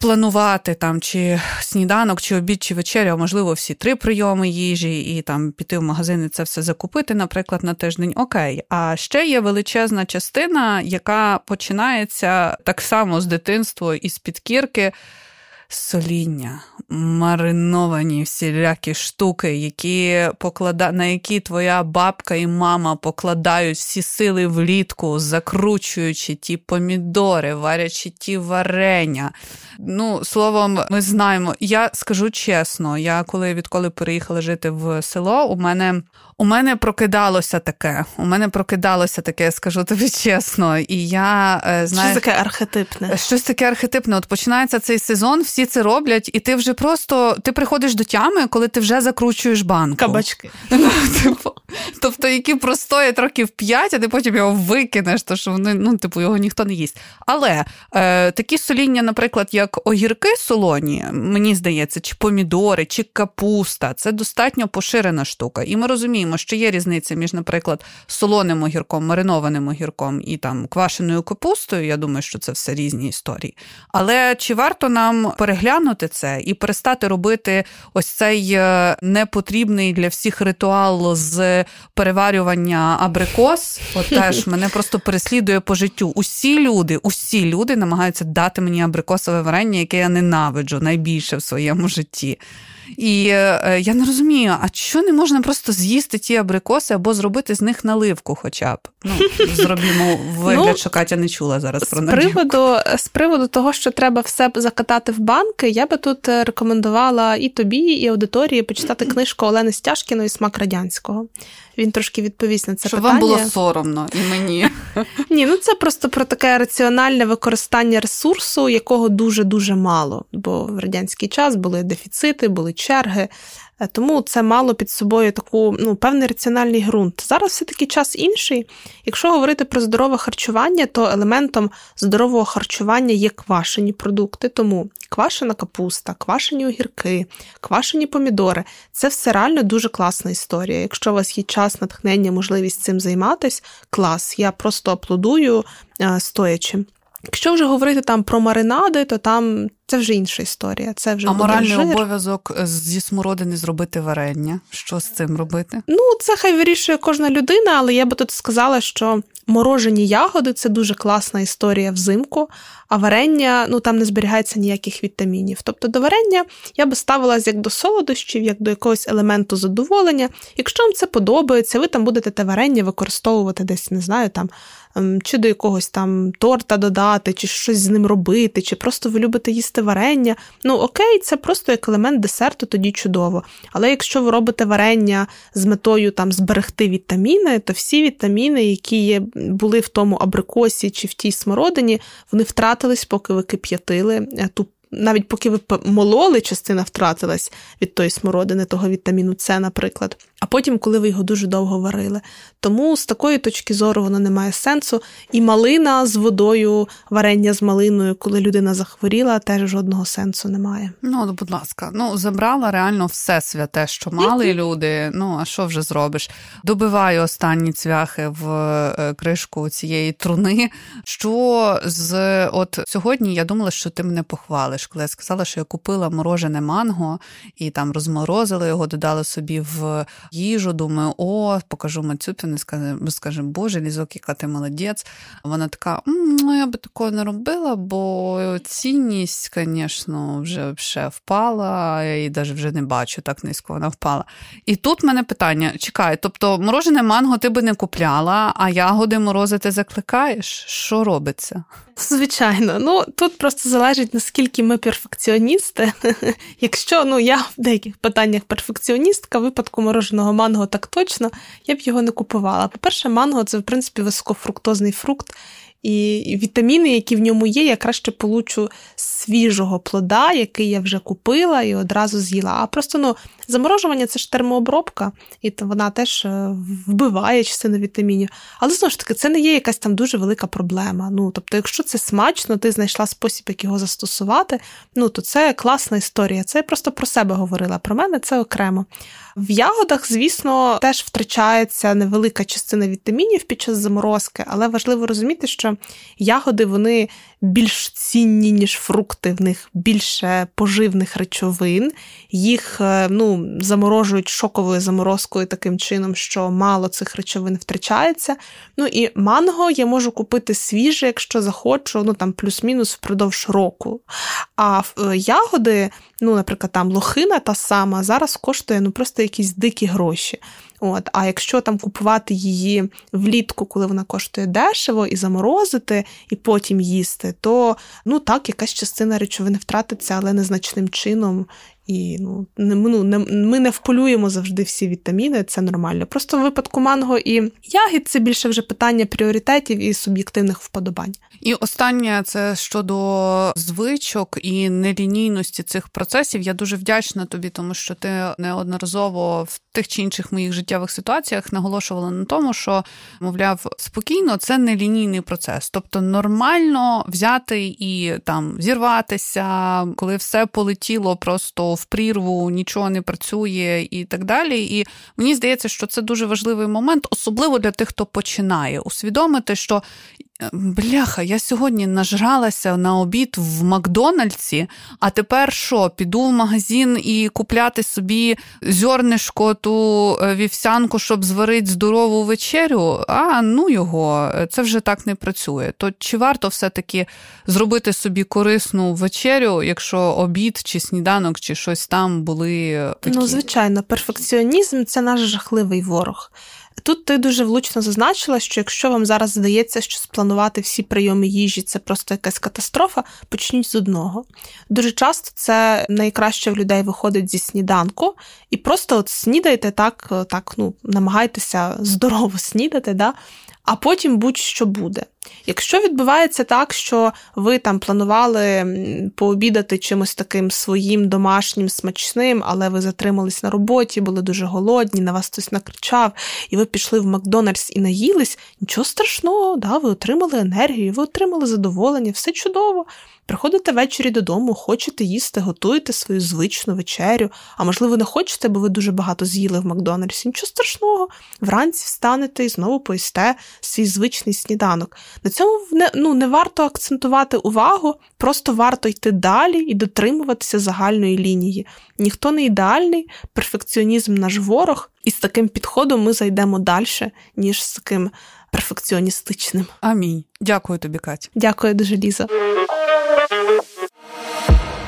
планувати там чи сніданок, чи обід, чи вечеря, можливо, всі три прийоми їжі, і там піти в магазин і це все закупити, наприклад, на тиждень. Окей. А ще є величезна частина, яка починається так само з дитинства і з підкірки соління, мариновані всілякі штуки, які поклада... на які твоя бабка і мама покладають всі сили влітку, закручуючи ті помідори, варячи ті варення. Ну, словом, ми знаємо. Я скажу чесно, я коли відколи переїхала жити в село, у мене у мене прокидалося таке. У мене прокидалося таке, скажу тобі чесно. І я е, знаю, Щось таке архетипне. Щось таке архетипне. От починається цей сезон, всі це роблять, і ти вже просто ти приходиш до тями, коли ти вже закручуєш банку. Кабачки. Ну, типу, тобто, які простоять років п'ять, а ти потім його викинеш, то що вони ну, типу, його ніхто не їсть. Але е, такі соління, наприклад, як огірки солоні, мені здається, чи помідори, чи капуста, це достатньо поширена штука. І ми розуміємо розуміємо, що є різниця між, наприклад, солоним огірком, маринованим огірком і там квашеною капустою. Я думаю, що це все різні історії. Але чи варто нам переглянути це і перестати робити ось цей е, непотрібний для всіх ритуал з переварювання абрикос? От теж мене просто переслідує по життю. Усі люди, усі люди намагаються дати мені абрикосове варення, яке я ненавиджу найбільше в своєму житті. І е, я не розумію, а що не можна просто з'їсти ті абрикоси або зробити з них наливку, хоча б. Ну, Зробімо вигляд, ну, що Катя не чула зараз про з приводу З приводу того, що треба все закатати в банки, я би тут е, рекомендувала і тобі, і аудиторії почитати книжку Олени Стяжкіної Смак радянського він трошки відповість на це Щоб питання. вам було соромно і мені. Ні, ну це просто про таке раціональне використання ресурсу, якого дуже-дуже мало. Бо в радянський час були дефіцити, були черги. Е, тому це мало під собою таку ну, певний раціональний ґрунт. Зараз все-таки час інший. Якщо говорити про здорове харчування, то елементом здорового харчування є квашені продукти. Тому квашена капуста, квашені огірки, квашені помідори це все реально дуже класна історія. Якщо у вас є час, натхнення, можливість цим займатися, клас. Я просто аплодую е, стоячи. Якщо вже говорити там про маринади, то там це вже інша історія. Це вже а моральний жир. обов'язок зі смородини зробити варення. Що з цим робити? Ну, це хай вирішує кожна людина, але я би тут сказала, що морожені ягоди це дуже класна історія взимку, а варення ну там не зберігається ніяких вітамінів. Тобто до варення я би ставилась як до солодощів, як до якогось елементу задоволення. Якщо вам це подобається, ви там будете те варення використовувати десь, не знаю, там Ем, чи до якогось там торта додати, чи щось з ним робити, чи просто ви любите їсти варення. Ну, окей, це просто як елемент десерту, тоді чудово. Але якщо ви робите варення з метою там зберегти вітаміни, то всі вітаміни, які є, були в тому абрикосі чи в тій смородині, вони втратились, поки ви кип'ятили е, ту навіть поки ви мололи, частина втратилась від тої смородини, того вітаміну С, наприклад, а потім, коли ви його дуже довго варили. Тому з такої точки зору воно не має сенсу. І малина з водою, варення з малиною, коли людина захворіла, теж жодного сенсу немає. Ну, будь ласка, ну забрала реально все святе, що мали люди. Ну а що вже зробиш? Добиваю останні цвяхи в е, кришку цієї труни. Що з от сьогодні я думала, що ти мене похвалиш залиш, коли я сказала, що я купила морожене манго і там розморозила його, додала собі в їжу. Думаю, о, покажу Мацюпіну, скаже, Боже, лізок, яка ти молодець. Вона така, ну я би такого не робила, бо цінність, звісно, вже впала, я її навіть вже не бачу, так низько вона впала. І тут в мене питання: чекай, тобто морожене манго ти би не купляла, а ягоди морозити закликаєш? Що робиться? Звичайно, ну тут просто залежить наскільки ми перфекціоністи. Якщо ну я в деяких питаннях перфекціоністка, в випадку мороженого манго так точно, я б його не купувала. По-перше, манго це в принципі високофруктозний фрукт. І вітаміни, які в ньому є, я краще получу свіжого плода, який я вже купила і одразу з'їла. А просто ну, заморожування це ж термообробка, і вона теж е, вбиває частину вітамінів. Але знову ж таки, це не є якась там дуже велика проблема. Ну, Тобто, якщо це смачно, ти знайшла спосіб, як його застосувати, ну то це класна історія. Це я просто про себе говорила. Про мене це окремо. В ягодах, звісно, теж втрачається невелика частина вітамінів під час заморозки, але важливо розуміти, що ягоди вони більш цінні, ніж фрукти, в них більше поживних речовин. Їх е, ну, заморожують шоковою заморозкою таким чином, що мало цих речовин втрачається. Ну і манго я можу купити свіже, якщо захочу, ну там плюс-мінус впродовж року. А е, ягоди, ну, наприклад, там лохина та сама, зараз коштує ну, просто якісь дикі гроші. От, А якщо там купувати її влітку, коли вона коштує дешево, і заморозити, і потім їсти, то ну так, якась частина речовини втратиться, але незначним чином. І ну, не, ну, не, ми не вполюємо завжди всі вітаміни, це нормально. Просто в випадку манго і ягід це більше вже питання пріоритетів і суб'єктивних вподобань. І останнє це щодо звичок і нелінійності цих процесів. Я дуже вдячна тобі, тому що ти неодноразово в тих чи інших моїх життєвих ситуаціях наголошувала на тому, що мовляв, спокійно це нелінійний процес, тобто нормально взяти і там зірватися, коли все полетіло просто в прірву, нічого не працює і так далі. І мені здається, що це дуже важливий момент, особливо для тих, хто починає усвідомити, що Бляха, я сьогодні нажралася на обід в Макдональдсі, а тепер що? Піду в магазин і купляти собі зернишко ту е, вівсянку, щоб зварити здорову вечерю. А ну його, це вже так не працює. То чи варто все-таки зробити собі корисну вечерю, якщо обід чи сніданок, чи щось там були такі? Ну, звичайно, перфекціонізм це наш жахливий ворог. Тут ти дуже влучно зазначила, що якщо вам зараз здається, що спланувати всі прийоми їжі це просто якась катастрофа, почніть з одного. Дуже часто це найкраще в людей виходить зі сніданку, і просто от снідайте так, так ну, намагайтеся здорово снідати, да? А потім будь-що буде. Якщо відбувається так, що ви там планували пообідати чимось таким своїм домашнім смачним, але ви затримались на роботі, були дуже голодні, на вас хтось накричав, і ви пішли в Макдональдс і наїлись, нічого страшного, да, ви отримали енергію, ви отримали задоволення, все чудово. Приходите ввечері додому, хочете їсти, готуєте свою звичну вечерю, а можливо, не хочете, бо ви дуже багато з'їли в Макдональдсі. Нічого страшного. Вранці встанете і знову поїсте свій звичний сніданок. На цьому не, ну, не варто акцентувати увагу, просто варто йти далі і дотримуватися загальної лінії. Ніхто не ідеальний, перфекціонізм наш ворог, і з таким підходом ми зайдемо далі, ніж з таким перфекціоністичним. Амінь. Дякую тобі, Кать. Дякую дуже, Ліза.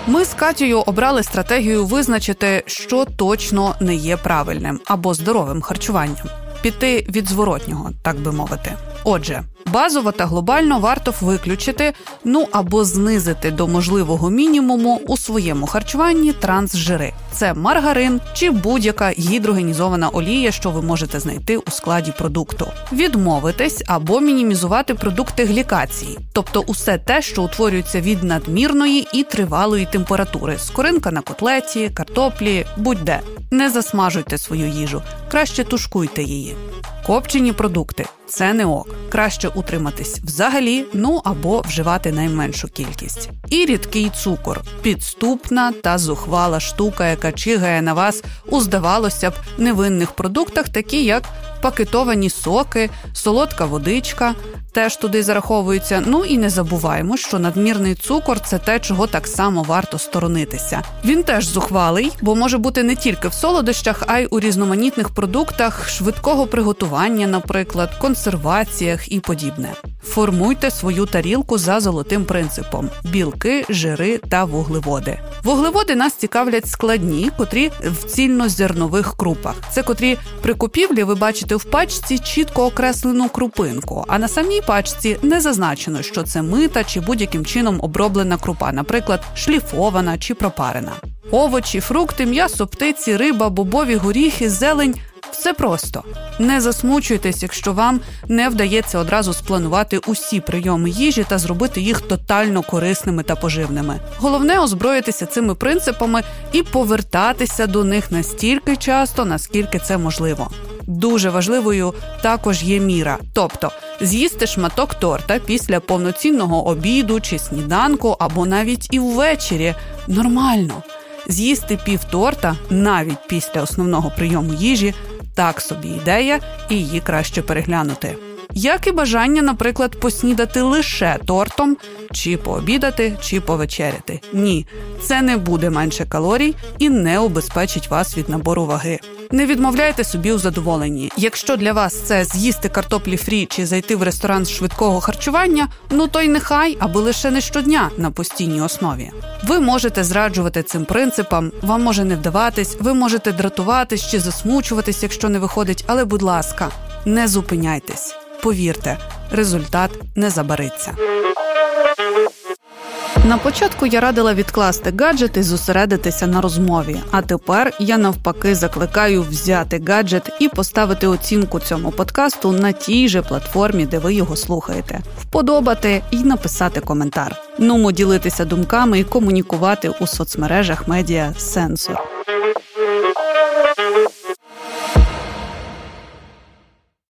Ми з Катією обрали стратегію визначити, що точно не є правильним або здоровим харчуванням, піти від зворотнього, так би мовити. Отже, базово та глобально варто виключити, ну або знизити до можливого мінімуму у своєму харчуванні трансжири. Це маргарин чи будь-яка гідрогенізована олія, що ви можете знайти у складі продукту. Відмовитись або мінімізувати продукти глікації, тобто усе те, що утворюється від надмірної і тривалої температури, скоринка на котлеті, картоплі, будь-де. Не засмажуйте свою їжу, краще тушкуйте її. Копчені продукти це не ок. Краще утриматись взагалі, ну або вживати найменшу кількість. І рідкий цукор підступна та зухвала штука, яка чигає на вас у здавалося б невинних продуктах, такі як пакетовані соки, солодка водичка. Теж туди зараховуються. Ну і не забуваємо, що надмірний цукор це те, чого так само варто сторонитися. Він теж зухвалий, бо може бути не тільки в солодощах, а й у різноманітних продуктах швидкого приготування, наприклад, консерваціях і подібне. Формуйте свою тарілку за золотим принципом: білки, жири та вуглеводи. Вуглеводи нас цікавлять складні, котрі в цільнозернових крупах. Це котрі при купівлі ви бачите в пачці чітко окреслену крупинку, а на самій пачці не зазначено, що це мита чи будь-яким чином оброблена крупа, наприклад, шліфована чи пропарена. Овочі, фрукти, м'ясо, птиці, риба, бобові горіхи, зелень все просто. Не засмучуйтесь, якщо вам не вдається одразу спланувати усі прийоми їжі та зробити їх тотально корисними та поживними. Головне озброїтися цими принципами і повертатися до них настільки часто, наскільки це можливо. Дуже важливою також є міра, тобто з'їсти шматок торта після повноцінного обіду чи сніданку, або навіть і ввечері нормально. З'їсти пів торта навіть після основного прийому їжі так собі ідея, і її краще переглянути. Як і бажання, наприклад, поснідати лише тортом, чи пообідати, чи повечеряти. Ні, це не буде менше калорій і не убезпечить вас від набору ваги. Не відмовляйте собі у задоволенні. Якщо для вас це з'їсти картоплі фрі чи зайти в ресторан швидкого харчування, ну то й нехай, аби лише не щодня на постійній основі. Ви можете зраджувати цим принципам, вам може не вдаватись, ви можете дратуватись чи засмучуватись, якщо не виходить, але будь ласка, не зупиняйтесь. Повірте, результат не забариться. На початку я радила відкласти гаджет і зосередитися на розмові. А тепер я навпаки закликаю взяти гаджет і поставити оцінку цьому подкасту на тій же платформі, де ви його слухаєте, вподобати і написати коментар. Нумо ділитися думками і комунікувати у соцмережах медіа сенсор.